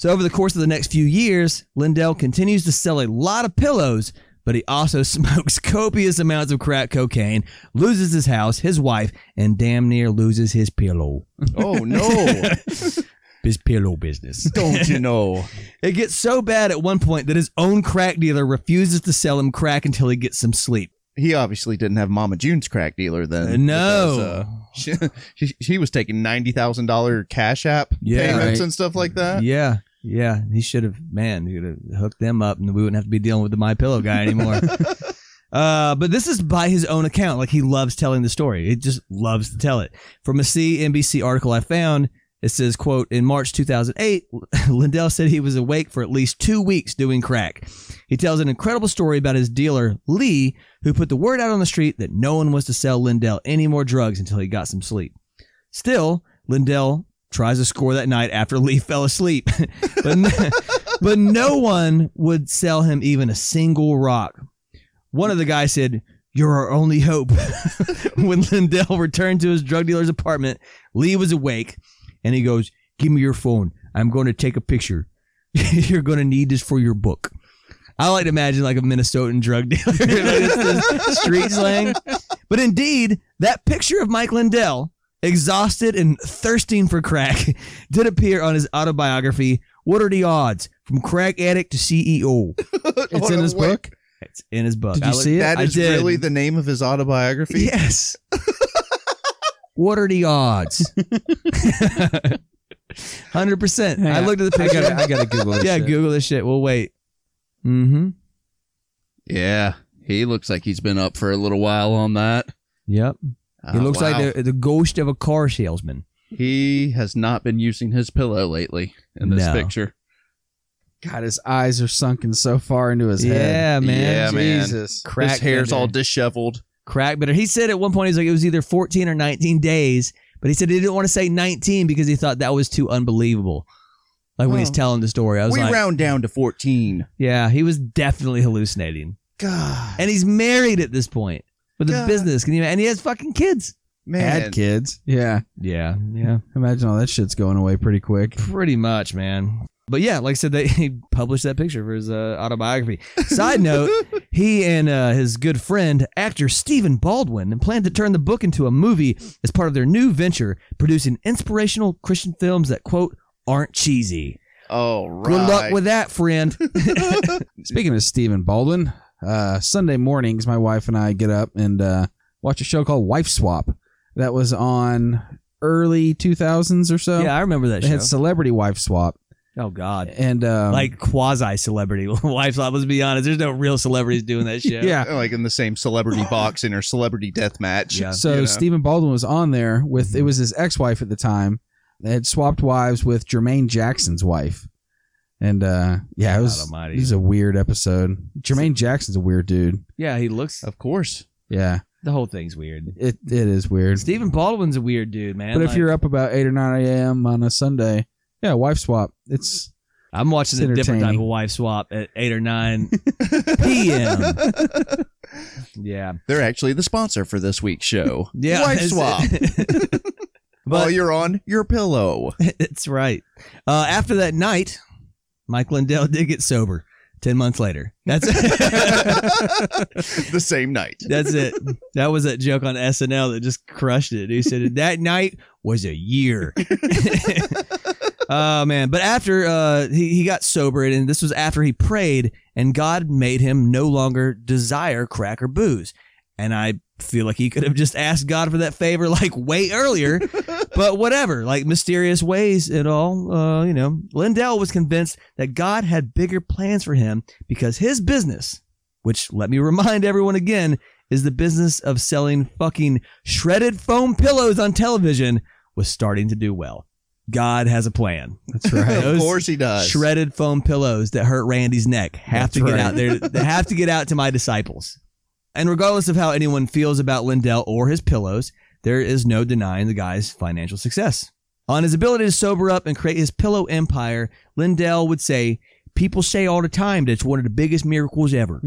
So over the course of the next few years, Lindell continues to sell a lot of pillows, but he also [laughs] smokes copious amounts of crack cocaine, loses his house, his wife, and damn near loses his pillow. Oh [laughs] no. His pillow business. Don't you [laughs] know? It gets so bad at one point that his own crack dealer refuses to sell him crack until he gets some sleep. He obviously didn't have Mama June's crack dealer then. Uh, no. because, uh, she, she, she was taking ninety thousand dollar cash app Yeah. payments Right. and stuff like that. Yeah, yeah. He should have, man, he could have hooked them up and we wouldn't have to be dealing with the My Pillow guy anymore. [laughs] Uh, but this is by his own account. Like he loves telling the story. He just loves to tell it. From a CNBC article I found, it says, quote, in March 2008, [laughs] Lindell said he was awake for at least two weeks doing crack. He tells an incredible story about his dealer, Lee, who put the word out on the street that no one was to sell Lindell any more drugs until he got some sleep. Still, Lindell tries to score that night after Lee [laughs] fell asleep. [laughs] but, no, but no one would sell him even a single rock. One of the guys said, You're our only hope. [laughs] when Lindell returned to his drug dealer's apartment, Lee was awake and he goes, Give me your phone. I'm going to take a picture. You're going to need this for your book. I like to imagine like a Minnesotan drug dealer, like street slang. But indeed, that picture of Mike Lindell, exhausted and thirsting for crack, [laughs] did appear on his autobiography, What Are the Odds? From Crack Addict to CEO. [laughs] It's in his book. It's in his book. Did you see it? That I is did. really the name of his autobiography. Yes. [laughs] what are the odds? Hundred percent. I looked at the I picture. gotta, I gotta Google this. yeah, shit. Google this shit. We'll wait. Mm-hmm. Yeah, he looks like he's been up for a little while on that. Yep. He Oh, looks wow. like the, the ghost of a car salesman. he has not been using his pillow lately in this No. picture. God, his eyes are sunken so far into his head. Yeah, man. Yeah, man. Jesus. Crack his hair's bender. all disheveled. crack bitter. He said at one point he's like it was either 14 or 19 days, but he said he didn't want to say 19 because he thought that was too unbelievable. Like when he's Oh. telling the story, I was We like, round down to 14. yeah, he was definitely hallucinating. God, And he's married at this point with a God. business. Can you? And he has fucking kids. man. Had kids. Yeah. Yeah, yeah, Imagine all that shit's going away pretty quick. pretty much, man. But yeah, like I said, they [laughs] he published that picture for his uh, autobiography. Side [laughs] note, he and uh, his good friend, actor Stephen Baldwin, plan to turn the book into a movie as part of their new venture, producing inspirational Christian films that, quote, aren't cheesy. Oh, right. Good luck with that, friend. [laughs] Speaking of Stephen Baldwin, uh, Sunday mornings, my wife and I get up and uh, watch a show called Wife Swap that was on early 2000s or so. yeah, I remember that They show. had Celebrity Wife Swap. oh, God. And um, Like quasi celebrity [laughs] wife swap. Let's be honest. There's no real celebrities doing that [laughs] show. yeah. like in the same celebrity [laughs] boxing or celebrity death match. Yeah. So you know. Stephen Baldwin was on there with it was his ex-wife at the time. They had swapped wives with Jermaine Jackson's wife. And uh yeah, it was, God almighty. it was a weird episode. Jermaine Jackson's a weird dude. Yeah, he looks. Of course. Yeah. The whole thing's weird. It it is weird. Stephen Baldwin's a weird dude, man. but if Like, you're up about eight or nine a.m. on a Sunday, yeah, wife swap. It's I'm watching It's a different type entertaining. of wife swap at eight or nine [laughs] p.m. yeah, They're actually the sponsor for this week's show. [laughs] yeah. Wife it's- swap. [laughs] While but you're on your pillow. it's right. Uh, after that night, Mike Lindell did get sober. Ten months later, that's [laughs] the same night. that's it. That was that joke on SNL that just crushed it. He said that night was a year. [laughs] Oh man! But after uh, he he got sober, and this was after he prayed, and God made him no longer desire crack or booze. And I feel like he could have just asked God for that favor like way earlier, [laughs] but whatever. Like mysterious ways and all. Uh, you know, Lindell was convinced that God had bigger plans for him because his business, which let me remind everyone again, is the business of selling fucking shredded foam pillows on television, was starting to do well. God has a plan. that's right. [laughs] of course he does. Shredded foam pillows that hurt Randy's neck have That's to get right. out there. They [laughs] have to get out to my disciples. And regardless of how anyone feels about Lindell or his pillows, there is no denying the guy's financial success. On his ability to sober up and create his pillow empire, Lindell would say, People say all the time that it's one of the biggest miracles ever.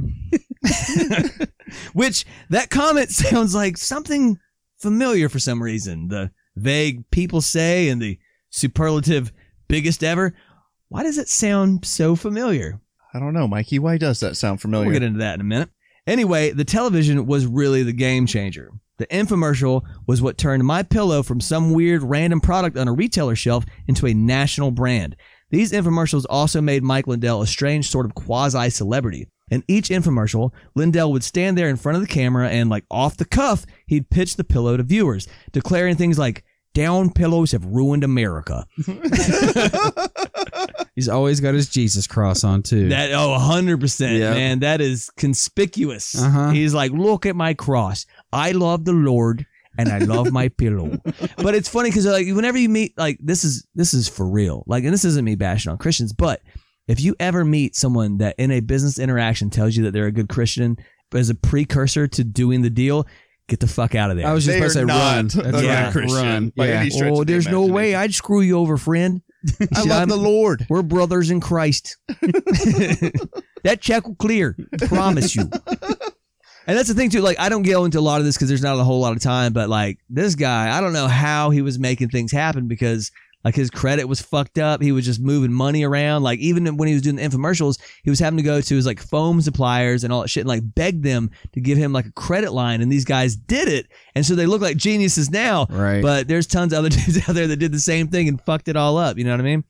[laughs] Which that comment [laughs] sounds like something familiar for some reason. The vague people say and the superlative biggest ever. Why does it sound so familiar? I don't know, Mikey. Why does that sound familiar? We'll get into that in a minute. Anyway, the television was really the game changer. The infomercial was what turned my pillow from some weird random product on a retailer shelf into a national brand. These infomercials also made Mike Lindell a strange sort of quasi celebrity. In each infomercial, Lindell would stand there in front of the camera and, like off the cuff, he'd pitch the pillow to viewers, declaring things like, Down pillows have ruined America. [laughs] He's always got his Jesus cross on too. That oh, hundred percent, man. That is conspicuous. Uh-huh. He's like, look at my cross. I love the Lord and I love my pillow. [laughs] But it's funny because like whenever you meet like this is this is for real. Like, and this isn't me bashing on Christians, but if you ever meet someone that in a business interaction tells you that they're a good Christian but as a precursor to doing the deal, get the fuck out of there. I was just They about to say are run. not That's a Yeah. right. Christian Run. by Yeah. any stretch oh, of the there's no way imagination. I'd screw you over, friend. [laughs] I Shit, love I'm- the Lord. We're brothers in Christ. [laughs] that check will clear. Promise you. And that's the thing too. Like, I don't go into a lot of this because there's not a whole lot of time. But like this guy, I don't know how he was making things happen because like his credit was fucked up. He was just moving money around. Like even when he was doing the infomercials, he was having to go to his like foam suppliers and all that shit and like beg them to give him like a credit line. And these guys did it, and so they look like geniuses now. Right. But there's tons of other [laughs] dudes out there that did the same thing and fucked it all up. You know what I mean?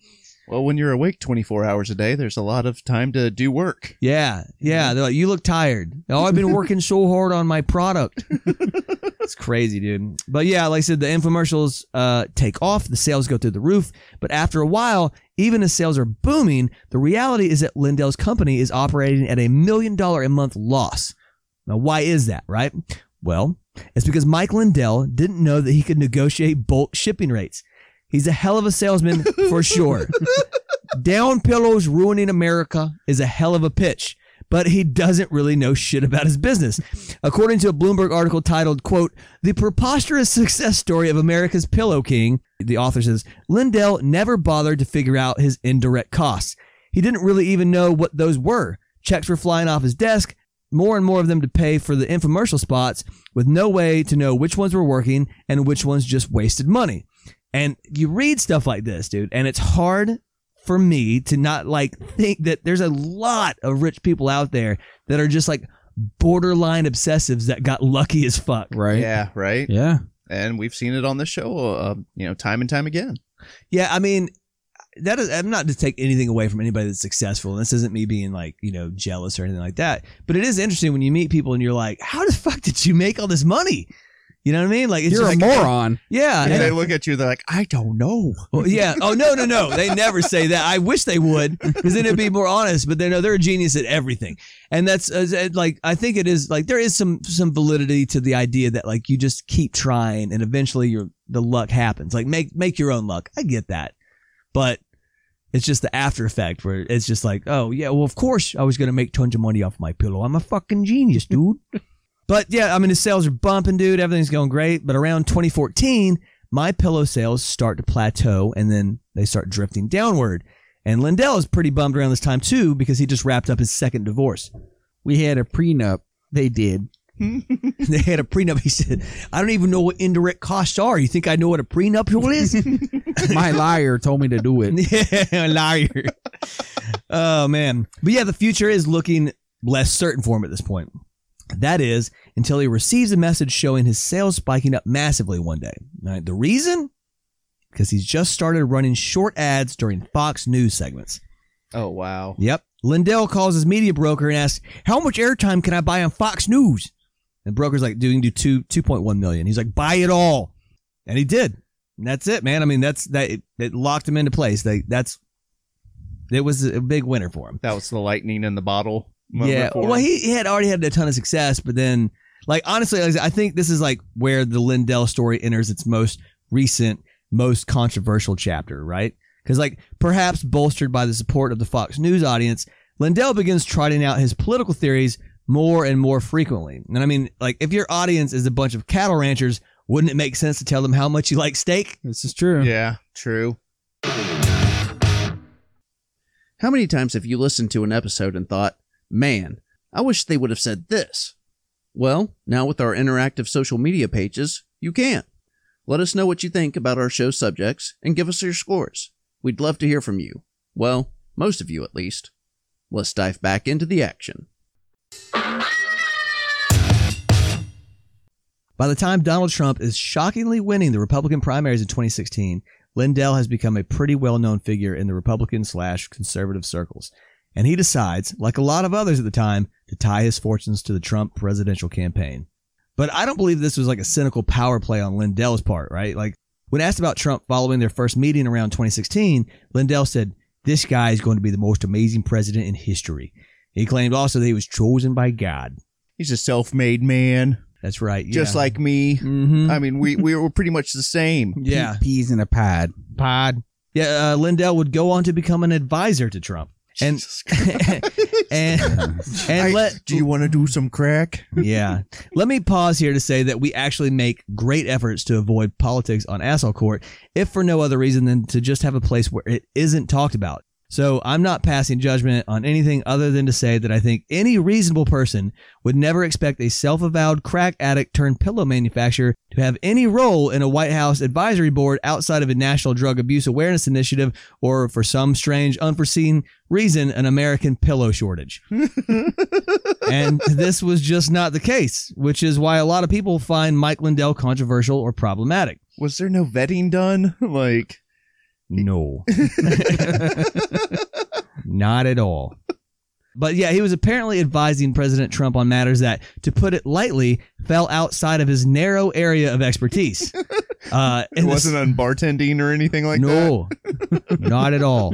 Well, when you're awake 24 hours a day, there's a lot of time to do work. Yeah, yeah. They're like, you look tired. Oh, I've been working so hard on my product. [laughs] it's crazy, dude. But yeah, like I said, the infomercials uh, take off, the sales go through the roof. But after a while, even as sales are booming, the reality is that Lindell's company is operating at a million dollar a month loss. Now, why is that, right? Well, it's because Mike Lindell didn't know that he could negotiate bulk shipping rates. He's a hell of a salesman for [laughs] sure. Down pillows ruining America is a hell of a pitch, but he doesn't really know shit about his business. According to a Bloomberg article titled, quote, The Preposterous Success Story of America's Pillow King, the author says, Lindell never bothered to figure out his indirect costs. He didn't really even know what those were. Checks were flying off his desk, more and more of them to pay for the infomercial spots, with no way to know which ones were working and which ones just wasted money. And you read stuff like this, dude, and it's hard for me to not like think that there's a lot of rich people out there that are just like borderline obsessives that got lucky as fuck. right. Yeah, right. Yeah. And we've seen it on the show, uh, you know, time and time again. Yeah, I mean, that is, I'm not to take anything away from anybody that's successful. And this isn't me being like, you know, jealous or anything like that. But it is interesting when you meet people and you're like, how the fuck did you make all this money? You know what I mean? Like, it's You're a like, moron. Yeah. And they look at you, they're like, I don't know. Well, yeah. Oh no, no, no. They never say that. I wish they would, because then it'd be more honest. But they know they're a genius at everything, and that's uh, like I think it is like there is some some validity to the idea that like you just keep trying, and eventually your the luck happens. Like make make your own luck. I get that, but it's just the after effect where it's just like, oh yeah, well of course I was gonna make tons of money off my pillow. I'm a fucking genius, dude. [laughs] But yeah, I mean, his sales are bumping, dude. Everything's going great. But around 2014, my pillow sales start to plateau and then they start drifting downward. And Lindell is pretty bummed around this time too because he just wrapped up his second divorce. We had a prenup. They did. [laughs] they had a prenup. He said, I don't even know what indirect costs are. You think I know what a prenuptial is? [laughs] My liar told me to do it. [laughs] yeah, liar. oh man. But yeah, the future is looking less certain for him at this point. That is until he receives a message showing his sales spiking up massively one day. Right, the reason? Because he's just started running short ads during Fox News segments. Oh, wow. Yep. Lindell calls his media broker and asks, "How much airtime can I buy on Fox News?" And the broker's like, "Dude, you can do two two point one million." He's like, "Buy it all," and he did. And that's it, man. I mean, that's that. It, it locked him into place. They, that's it was a big winner for him. That was the lightning in the bottle. Moment Yeah. for Well, he, he had already had a ton of success, but then, like, honestly, like I think this is like where the Lindell story enters its most recent, most controversial chapter, right? Because, like, perhaps bolstered by the support of the Fox News audience, Lindell begins trotting out his political theories more and more frequently. And I mean, like, if your audience is a bunch of cattle ranchers, wouldn't it make sense to tell them how much you like steak? This is true. Yeah, true. How many times have you listened to an episode and thought, man, I wish they would have said this? Well, now with our interactive social media pages, you can. Let us know what you think about our show subjects and give us your scores. We'd love to hear from you. Well, most of you at least. Let's dive back into the action. By the time Donald Trump is shockingly winning the Republican primaries in 2016, Lindell has become a pretty well known figure in the Republican slash conservative circles. And he decides, like a lot of others at the time, to tie his fortunes to the Trump presidential campaign. But I don't believe this was like a cynical power play on Lindell's part, right? Like, When asked about Trump following their first meeting around 2016, Lindell said, This guy is going to be the most amazing president in history. He claimed also that he was chosen by God. He's a self-made man, That's right. just like me. hmm I mean, we we were pretty much the same. yeah. Peas in a pod. Pod. Yeah, uh, Lindell would go on to become an advisor to Trump. And [laughs] and and I- let do you want to do some crack? yeah. Let me pause here to say that we actually make great efforts to avoid politics on Asshole Court, if for no other reason than to just have a place where it isn't talked about. So I'm not passing judgment on anything other than to say that I think any reasonable person would never expect a self-avowed crack addict turned pillow manufacturer to have any role in a White House advisory board outside of a national drug abuse awareness initiative or for some strange unforeseen reason an American pillow shortage [laughs] and this was just not the case, which is why a lot of people find Mike Lindell controversial or problematic. Was there no vetting done? [laughs] Like, No. [laughs] not at all. But yeah, he was apparently advising President Trump on matters that, to put it lightly, fell outside of his narrow area of expertise. [laughs] Uh, it wasn't on bartending or anything like that. no, [laughs] not at all.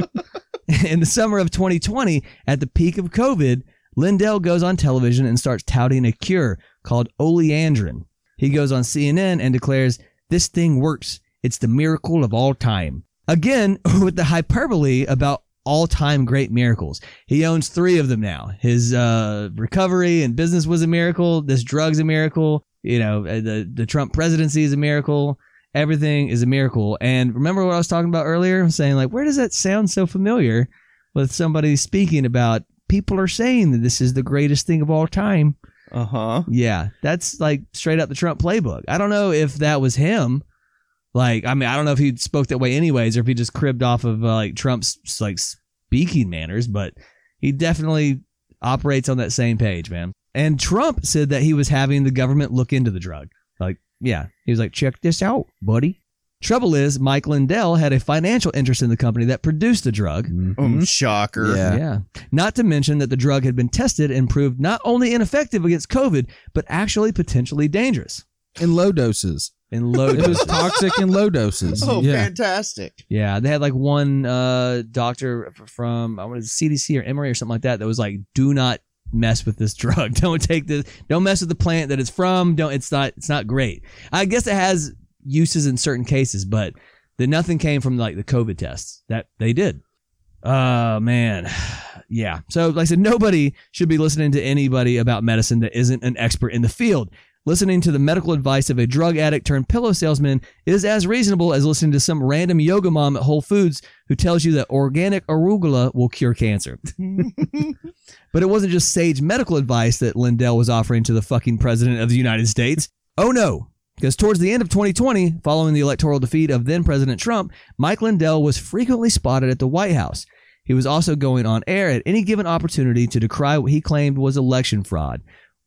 In the summer of 2020, at the peak of COVID, Lindell goes on television and starts touting a cure called oleandrin. He goes on CNN and declares, This thing works. It's the miracle of all time. Again, [laughs] with the hyperbole about all time great miracles. He owns three of them now. His uh, recovery and business was a miracle. This drug's a miracle. You know, uh, the, the Trump presidency is a miracle everything is a miracle. And remember what I was talking about earlier? Saying like, where does that sound so familiar with somebody speaking about people are saying that this is the greatest thing of all time? Uh huh. Yeah, that's like straight up the Trump playbook. I don't know if that was him. Like, I mean, I don't know if he spoke that way anyways, or if he just cribbed off of uh, like Trump's like speaking manners, but he definitely operates on that same page, man. And Trump said that he was having the government look into the drug. Like, yeah, he was like, check this out, buddy. Trouble is, Mike Lindell had a financial interest in the company that produced the drug. Um, shocker. Yeah. Yeah. Not to mention that the drug had been tested and proved not only ineffective against COVID, but actually potentially dangerous In low doses. In low It was toxic in low doses. [laughs] Oh, yeah. fantastic. Yeah, they had like one uh, doctor from I was CDC or Emory or something like that that was like, "Do not mess with this [laughs] drug. Don't take this. Don't mess with the plant that it's from. Don't. It's not. It's not great. I guess it has uses in certain cases, but then nothing came from like the COVID tests that they did. Oh man, [sighs] yeah. So like I said, nobody should be listening to anybody about medicine that isn't an expert in the field. Listening to the medical advice of a drug addict turned pillow salesman is as reasonable as listening to some random yoga mom at Whole Foods who tells you that organic arugula will cure cancer. [laughs] but it wasn't just sage medical advice that Lindell was offering to the fucking president of the United States. Oh no. Because towards the end of 2020, following the electoral defeat of then President Trump, Mike Lindell was frequently spotted at the White House. He was also going on air at any given opportunity to decry what he claimed was election fraud.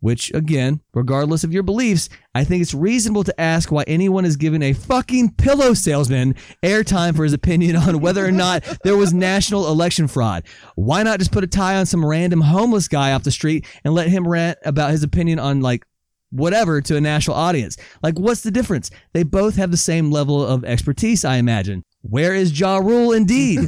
Which, again, regardless of your beliefs, I think it's reasonable to ask why anyone is giving a fucking pillow salesman airtime for his opinion on whether or not there was national election fraud. Why not just put a tie on some random homeless guy off the street and let him rant about his opinion on, like, whatever to a national audience? Like, what's the difference? They both have the same level of expertise, I imagine. Where is Ja Rule indeed? [laughs]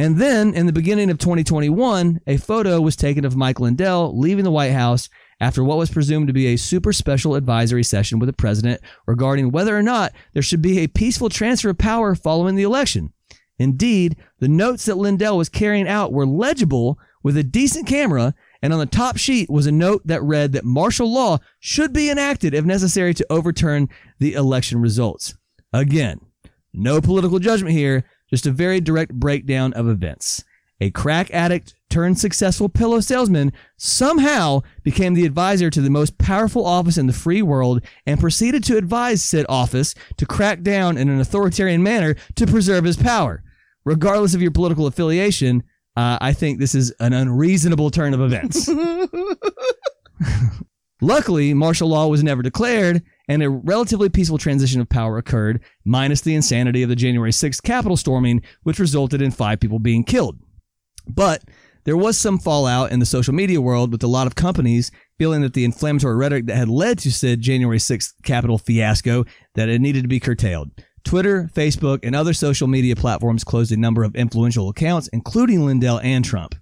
And then, in the beginning of 2021, a photo was taken of Mike Lindell leaving the White House after what was presumed to be a super special advisory session with the president regarding whether or not there should be a peaceful transfer of power following the election. Indeed, the notes that Lindell was carrying out were legible with a decent camera, and on the top sheet was a note that read that martial law should be enacted if necessary to overturn the election results. Again, no political judgment here, just a very direct breakdown of events. A crack addict turned successful pillow salesman somehow became the advisor to the most powerful office in the free world and proceeded to advise said office to crack down in an authoritarian manner to preserve his power. Regardless of your political affiliation, uh, I think this is an unreasonable turn of events. [laughs] [laughs] Luckily, martial law was never declared, and a relatively peaceful transition of power occurred, minus the insanity of the January 6th Capitol storming, which resulted in five people being killed. But there was some fallout in the social media world with a lot of companies feeling that the inflammatory rhetoric that had led to said January 6th Capitol fiasco that it needed to be curtailed. Twitter, Facebook, and other social media platforms closed a number of influential accounts, including Lindell and Trump.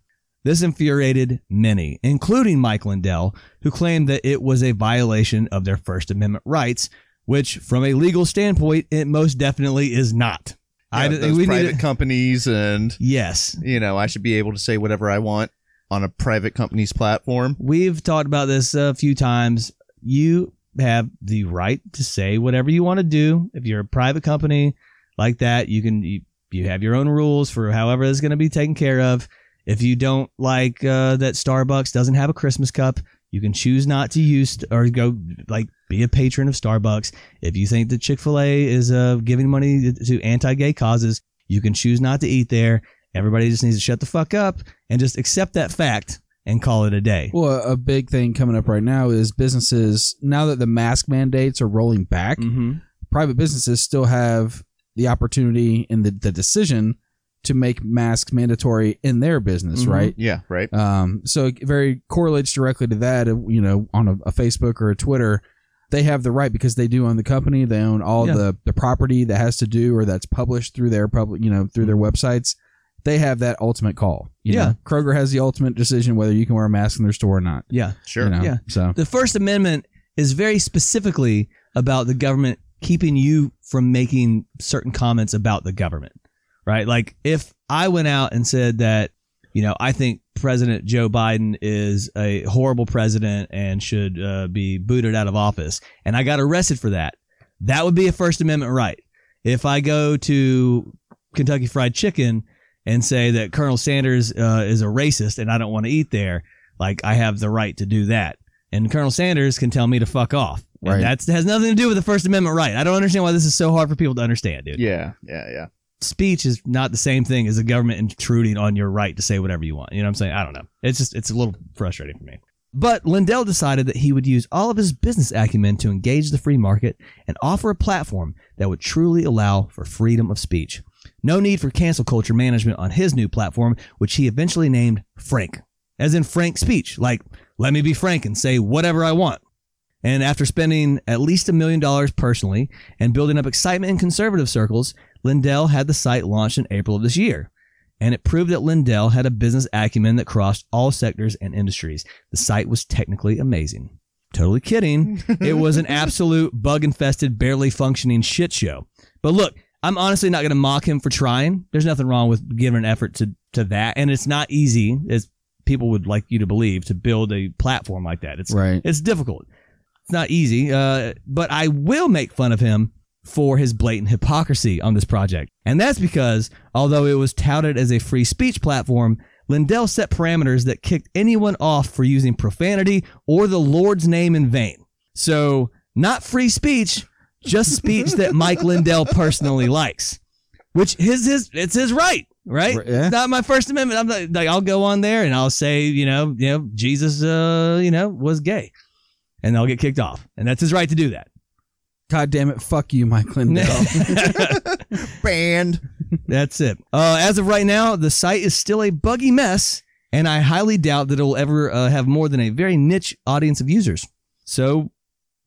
This infuriated many, including Mike Lindell, who claimed that it was a violation of their First Amendment rights, which, from a legal standpoint, it most definitely is not. Yeah, I those we private to, companies and yes, you know, I should be able to say whatever I want on a private company's platform. we've talked about this a few times. You have the right to say whatever you want to do. If you're a private company like that, you can you, you have your own rules for however it's going to be taken care of. If you don't like uh, that Starbucks doesn't have a Christmas cup, you can choose not to use or go like be a patron of Starbucks. If you think that Chick Fil A is uh, giving money to anti-gay causes, you can choose not to eat there. Everybody just needs to shut the fuck up and just accept that fact and call it a day. Well, a big thing coming up right now is businesses, now that the mask mandates are rolling back, Mm-hmm. private businesses still have the opportunity and the, the decision to make masks mandatory in their business, Mhm. right? Yeah, right. Um, so very correlates directly to that. uh, You know, on a, a Facebook or a Twitter, they have the right because they do own the company. They own all Yeah. the the property that has to do or that's published through their public, you know, through their websites. They have that ultimate call. you Yeah. know. Kroger has the ultimate decision whether you can wear a mask in their store or not. Yeah. Sure. You know? Yeah. So The First Amendment is very specifically about the government keeping you from making certain comments about the government, right? Like if I went out and said that, you know, I think President Joe Biden is a horrible president and should uh, be booted out of office, and I got arrested for that, that would be a First Amendment right. If I go to Kentucky Fried Chicken and say that Colonel Sanders uh, is a racist and I don't want to eat there, like I have the right to do that. And Colonel Sanders can tell me to fuck off. Right. That's has nothing to do with the First Amendment right. I don't understand why this is so hard for people to understand, dude. Yeah, yeah, yeah. Speech is not the same thing as the government intruding on your right to say whatever you want. You know what I'm saying? I don't know. It's just it's a little frustrating for me. But Lindell decided that he would use all of his business acumen to engage the free market and offer a platform that would truly allow for freedom of speech. No need for cancel culture management on his new platform, which he eventually named Frank, as in frank speech, like, let me be frank and say whatever I want. And after spending at least a million dollars personally and building up excitement in conservative circles, Lindell had the site launched in April of this year. And it proved that Lindell had a business acumen that crossed all sectors and industries. The site was technically amazing. Totally kidding. it was an [laughs] absolute bug infested, barely functioning shit show. But look, I'm honestly not going to mock him for trying. There's nothing wrong with giving an effort to, to that. And it's not easy, as people would like you to believe, to build a platform like that. It's right. it's difficult. It's not easy, uh, but I will make fun of him for his blatant hypocrisy on this project. And that's because, although it was touted as a free speech platform, Lindell set parameters that kicked anyone off for using profanity or the Lord's name in vain. So, not free speech, just speech that Mike Lindell personally likes, which his his it's his right, right? Yeah. It's not my First Amendment. I'm not, like I'll go on there and I'll say, you know, you know, Jesus, uh, you know, was gay, and I'll get kicked off, and that's his right to do that. God damn it. Fuck you, Mike Lindell. [laughs] [laughs] Banned. That's it. Uh, as of right now, the site is still a buggy mess, and I highly doubt that it will ever uh, have more than a very niche audience of users. So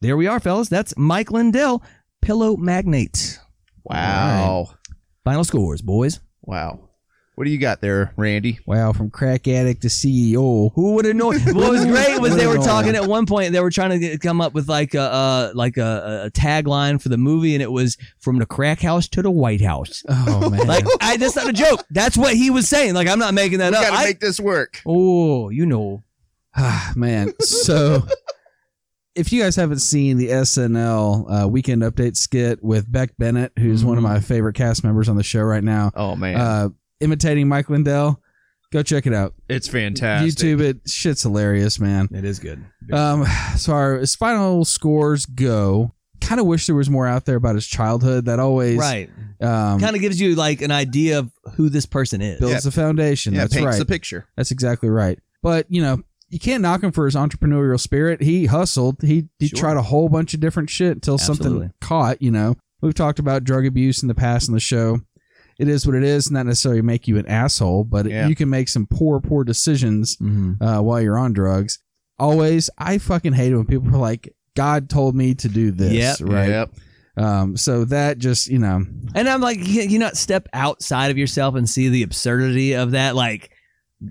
there we are, fellas. That's Mike Lindell, Pillow Magnate. Wow. Final scores, boys. Wow. What do you got there, Randy? wow. From crack addict to CEO. Who would have known? [laughs] What was great was they were talking known. at one point. They were trying to get, come up with like a uh, like a, a tagline for the movie, and it was from the crack house to the White House. Oh, man. Like, I that's not a joke. That's what he was saying. Like, I'm not making that We up. got to I- make this work. oh, you know. Ah, man. So, if you guys haven't seen the SNL uh, Weekend Update skit with Beck Bennett, who's one of my favorite cast members on the show right now, Oh man, uh, imitating Mike Lindell, go check it out. It's fantastic. YouTube it. Shit's hilarious, man. It is good. Um, so our as final scores go. Kind of wish there was more out there about his childhood. That always right. um, Kind of gives you like an idea of who this person is. builds Yeah. the foundation. yeah, That's paints right. the picture. That's exactly right. But you know, you can't knock him for his entrepreneurial spirit. He hustled. He he Sure. tried a whole bunch of different shit until Absolutely. something caught. You know, we've talked about drug abuse in the past in the show. It is what it is. Not necessarily make you an asshole, but Yeah. you can make some poor, poor decisions Mm-hmm. uh, while you're on drugs. Always, I fucking hate it when people are like, "God told me to do this." Yep. Right. Yep. Um. So that just you know, And I'm like, you, you not step outside of yourself and see the absurdity of that. Like,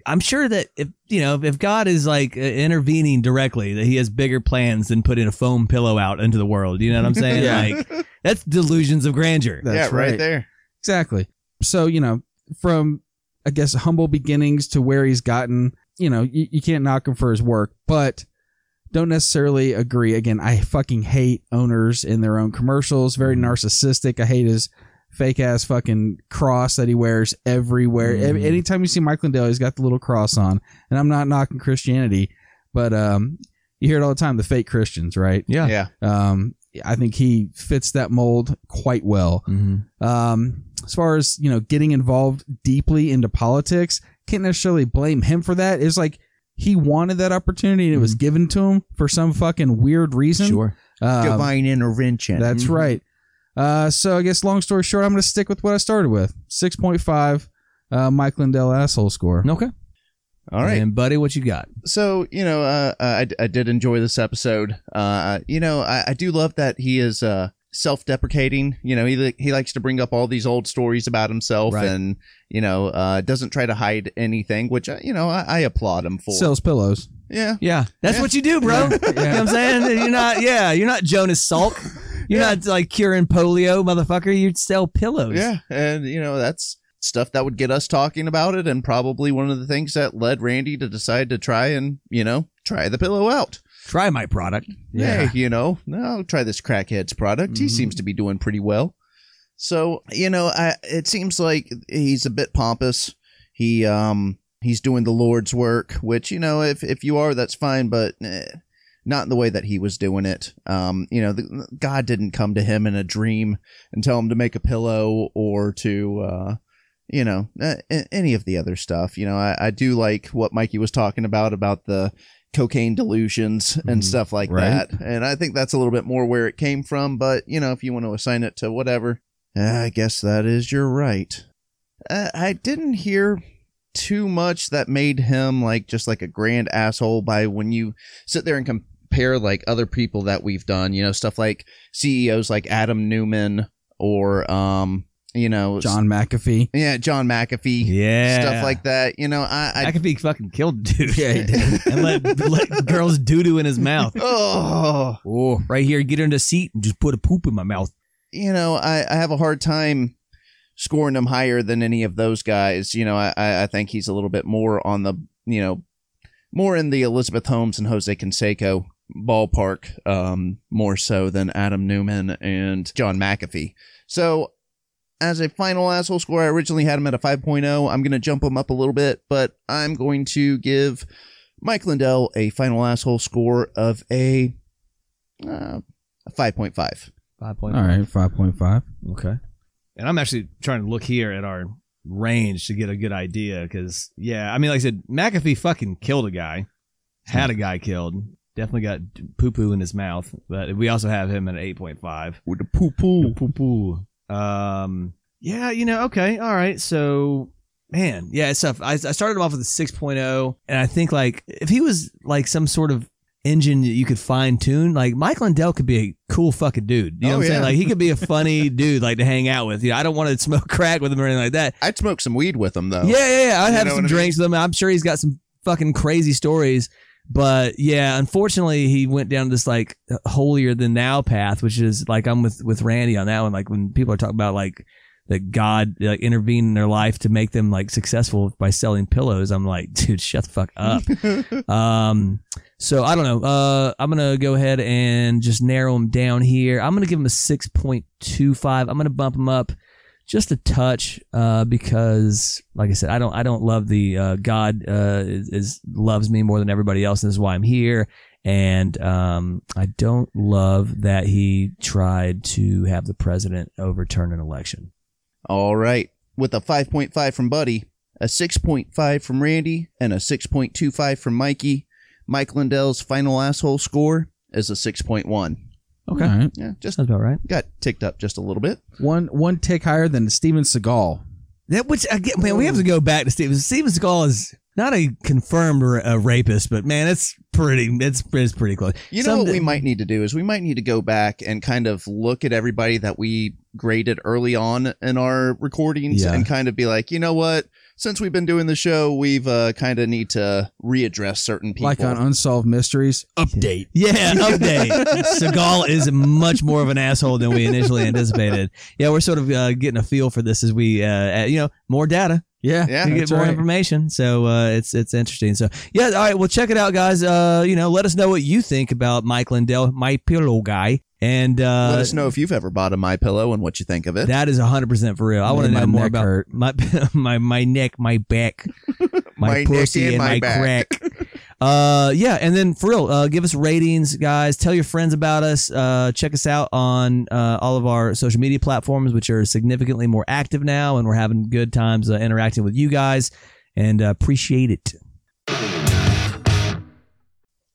I'm sure that if you know if God is like intervening directly, that He has bigger plans than putting a foam pillow out into the world. You know what I'm saying? [laughs] Yeah. Like, that's delusions of grandeur. that's yeah, right. right. there. Exactly. So, you know, from I guess humble beginnings to where he's gotten, you know, you, you can't knock him for his work, but don't necessarily agree. Again, I fucking hate owners in their own commercials. Very narcissistic. I hate his fake ass fucking cross that he wears everywhere. Ev- Mhm. Anytime you see Mike Lindell, he's got the little cross on. And I'm not knocking Christianity, but um, you hear it all the time, the fake Christians, right? Yeah. Yeah. Um, I think he fits that mold quite well. Mm-hmm. Um, as far as you know, getting involved deeply into politics, can't necessarily blame him for that. It's like he wanted that opportunity and it was given to him for some fucking weird reason. Sure. Um, Divine intervention. that's Mm-hmm. right. Uh, so I guess long story short, I'm going to stick with what I started with. Six point five. Uh, Mike Lindell asshole score. Okay. All right. And buddy, what you got? so you know uh, I, I did enjoy this episode uh, you know I, I do love that he is uh, self-deprecating you know he, he likes to bring up all these old stories about himself Right. and you know uh, doesn't try to hide anything which uh, you know I, I applaud him for Sells pillows. yeah Yeah, that's Yeah. what you do, bro. You know what I'm saying? You're not. Yeah, you're not Jonas Salk. You're not like curing polio, motherfucker. you'd sell pillows. yeah and you know that's stuff that would get us talking about it and probably one of the things that led randy to decide to try and you know try the pillow out Try my product. Hey, you know, I'll try this crackhead's product. He Mhm. seems to be doing pretty well. So, you know, I, it seems like he's a bit pompous. He um he's doing the Lord's work, which you know, if if you are, that's fine, but eh, not in the way that he was doing it. Um, you know, the, God didn't come to him in a dream and tell him to make a pillow or to uh you know, uh, any of the other stuff. You know, I, I do like what Mikey was talking about about the cocaine delusions and Mhm. stuff like Right. that. And I think that's a little bit more where it came from. But, you know, if you want to assign it to whatever, uh, I guess that is your right. Uh, I didn't hear too much that made him like just like a grand asshole by when you sit there and compare like other people that we've done, you know, stuff like CEOs like Adam Neumann or, um, you know, John McAfee. yeah, John McAfee, Yeah. stuff like that. You know, I, I McAfee fucking killed [laughs] dude. Yeah, he did. and let, let girls doo doo in his mouth. [laughs] oh, Oh, right here, get in the seat and just put a poop in my mouth. you know, I, I have a hard time scoring him higher than any of those guys. You know, I, I I think he's a little bit more on the, you know, more in the Elizabeth Holmes and Jose Canseco ballpark, um, more so than Adam Neumann and John McAfee. So, as a final asshole score, I originally had him at a 5.0. I'm going to jump him up a little bit, but I'm going to give Mike Lindell a final asshole score of a, uh, a 5.5. Five point All right, five point five. Okay. And I'm actually trying to look here at our range to get a good idea because, yeah, I mean, like I said, McAfee fucking killed a guy, had a guy killed, definitely got poo poo in his mouth, but we also have him at an 8.5. With the poo poo. Poo poo. Um, yeah, you know, okay, all right. So, man, yeah, it's tough. I, I started him off with a 6.0, and I think like if he was like some sort of engine that you could fine tune, like Mike Lindell could be a cool fucking dude. You know Oh, what I'm saying? Like he could be a [laughs] funny dude, like to hang out with. You know, I don't want to smoke [laughs] crack with him or anything like that. I'd smoke some weed with him though. Yeah, yeah, yeah. I'd You have some what I drinks with him. I'm sure he's got some fucking crazy stories. But yeah, unfortunately, he went down this like holier than thou path, which is like I'm with with Randy on that one. Like when people are talking about like that God like intervened in their life to make them like successful by selling pillows, I'm like, [laughs] dude, shut the fuck up. [laughs] um, so I don't know. Uh, I'm gonna go ahead and just narrow him down here. I'm gonna give him a six point two five. I'm gonna bump him up just a touch uh, because, like I said, I don't I don't love the uh, God uh, is, is loves me more than everybody else, and this is why I'm here. And um, I don't love that he tried to have the president overturn an election. All right. With a 5.5 from Buddy, a 6.5 from Randy, and a 6.25 from Mikey, Mike Lindell's final asshole score is a 6.1. Okay, All right. Yeah, just sounds about right. got ticked up just a little bit. One one tick higher than Steven Seagal. That which again, man, we have to go back to Steven. Steven Seagal is not a confirmed ra- uh, rapist, but man, it's pretty. It's it's pretty close. You know what Someday- we might need to do is we might need to go back and kind of look at everybody that we graded early on in our recordings Yeah. and kind of be like, you know what? Since we've been doing the show, we've uh, kind of need to readdress certain people. Like on Unsolved Mysteries. Update. Yeah, [laughs] update. Seagal is much more of an asshole than we initially anticipated. Yeah, we're sort of uh, getting a feel for this as we, uh, you know, more data. Yeah. Yeah, to get more right. information. So uh, it's it's interesting. So yeah, all right. Well, check it out, guys. Uh, you know, let us know what you think about Mike Lindell, my pillow guy, and uh, Let us know if you've ever bought a My Pillow and what you think of it. That is hundred percent for real. I want to know more about hurt. my [laughs] my my neck, my back, [laughs] my, My pussy, and and my my, back. crack. [laughs] uh, yeah, and then for real, uh, give us ratings, guys. Tell your friends about us. Uh, check us out on uh, all of our social media platforms, which are significantly more active now, and we're having good times uh, interacting with you guys, and uh, appreciate it.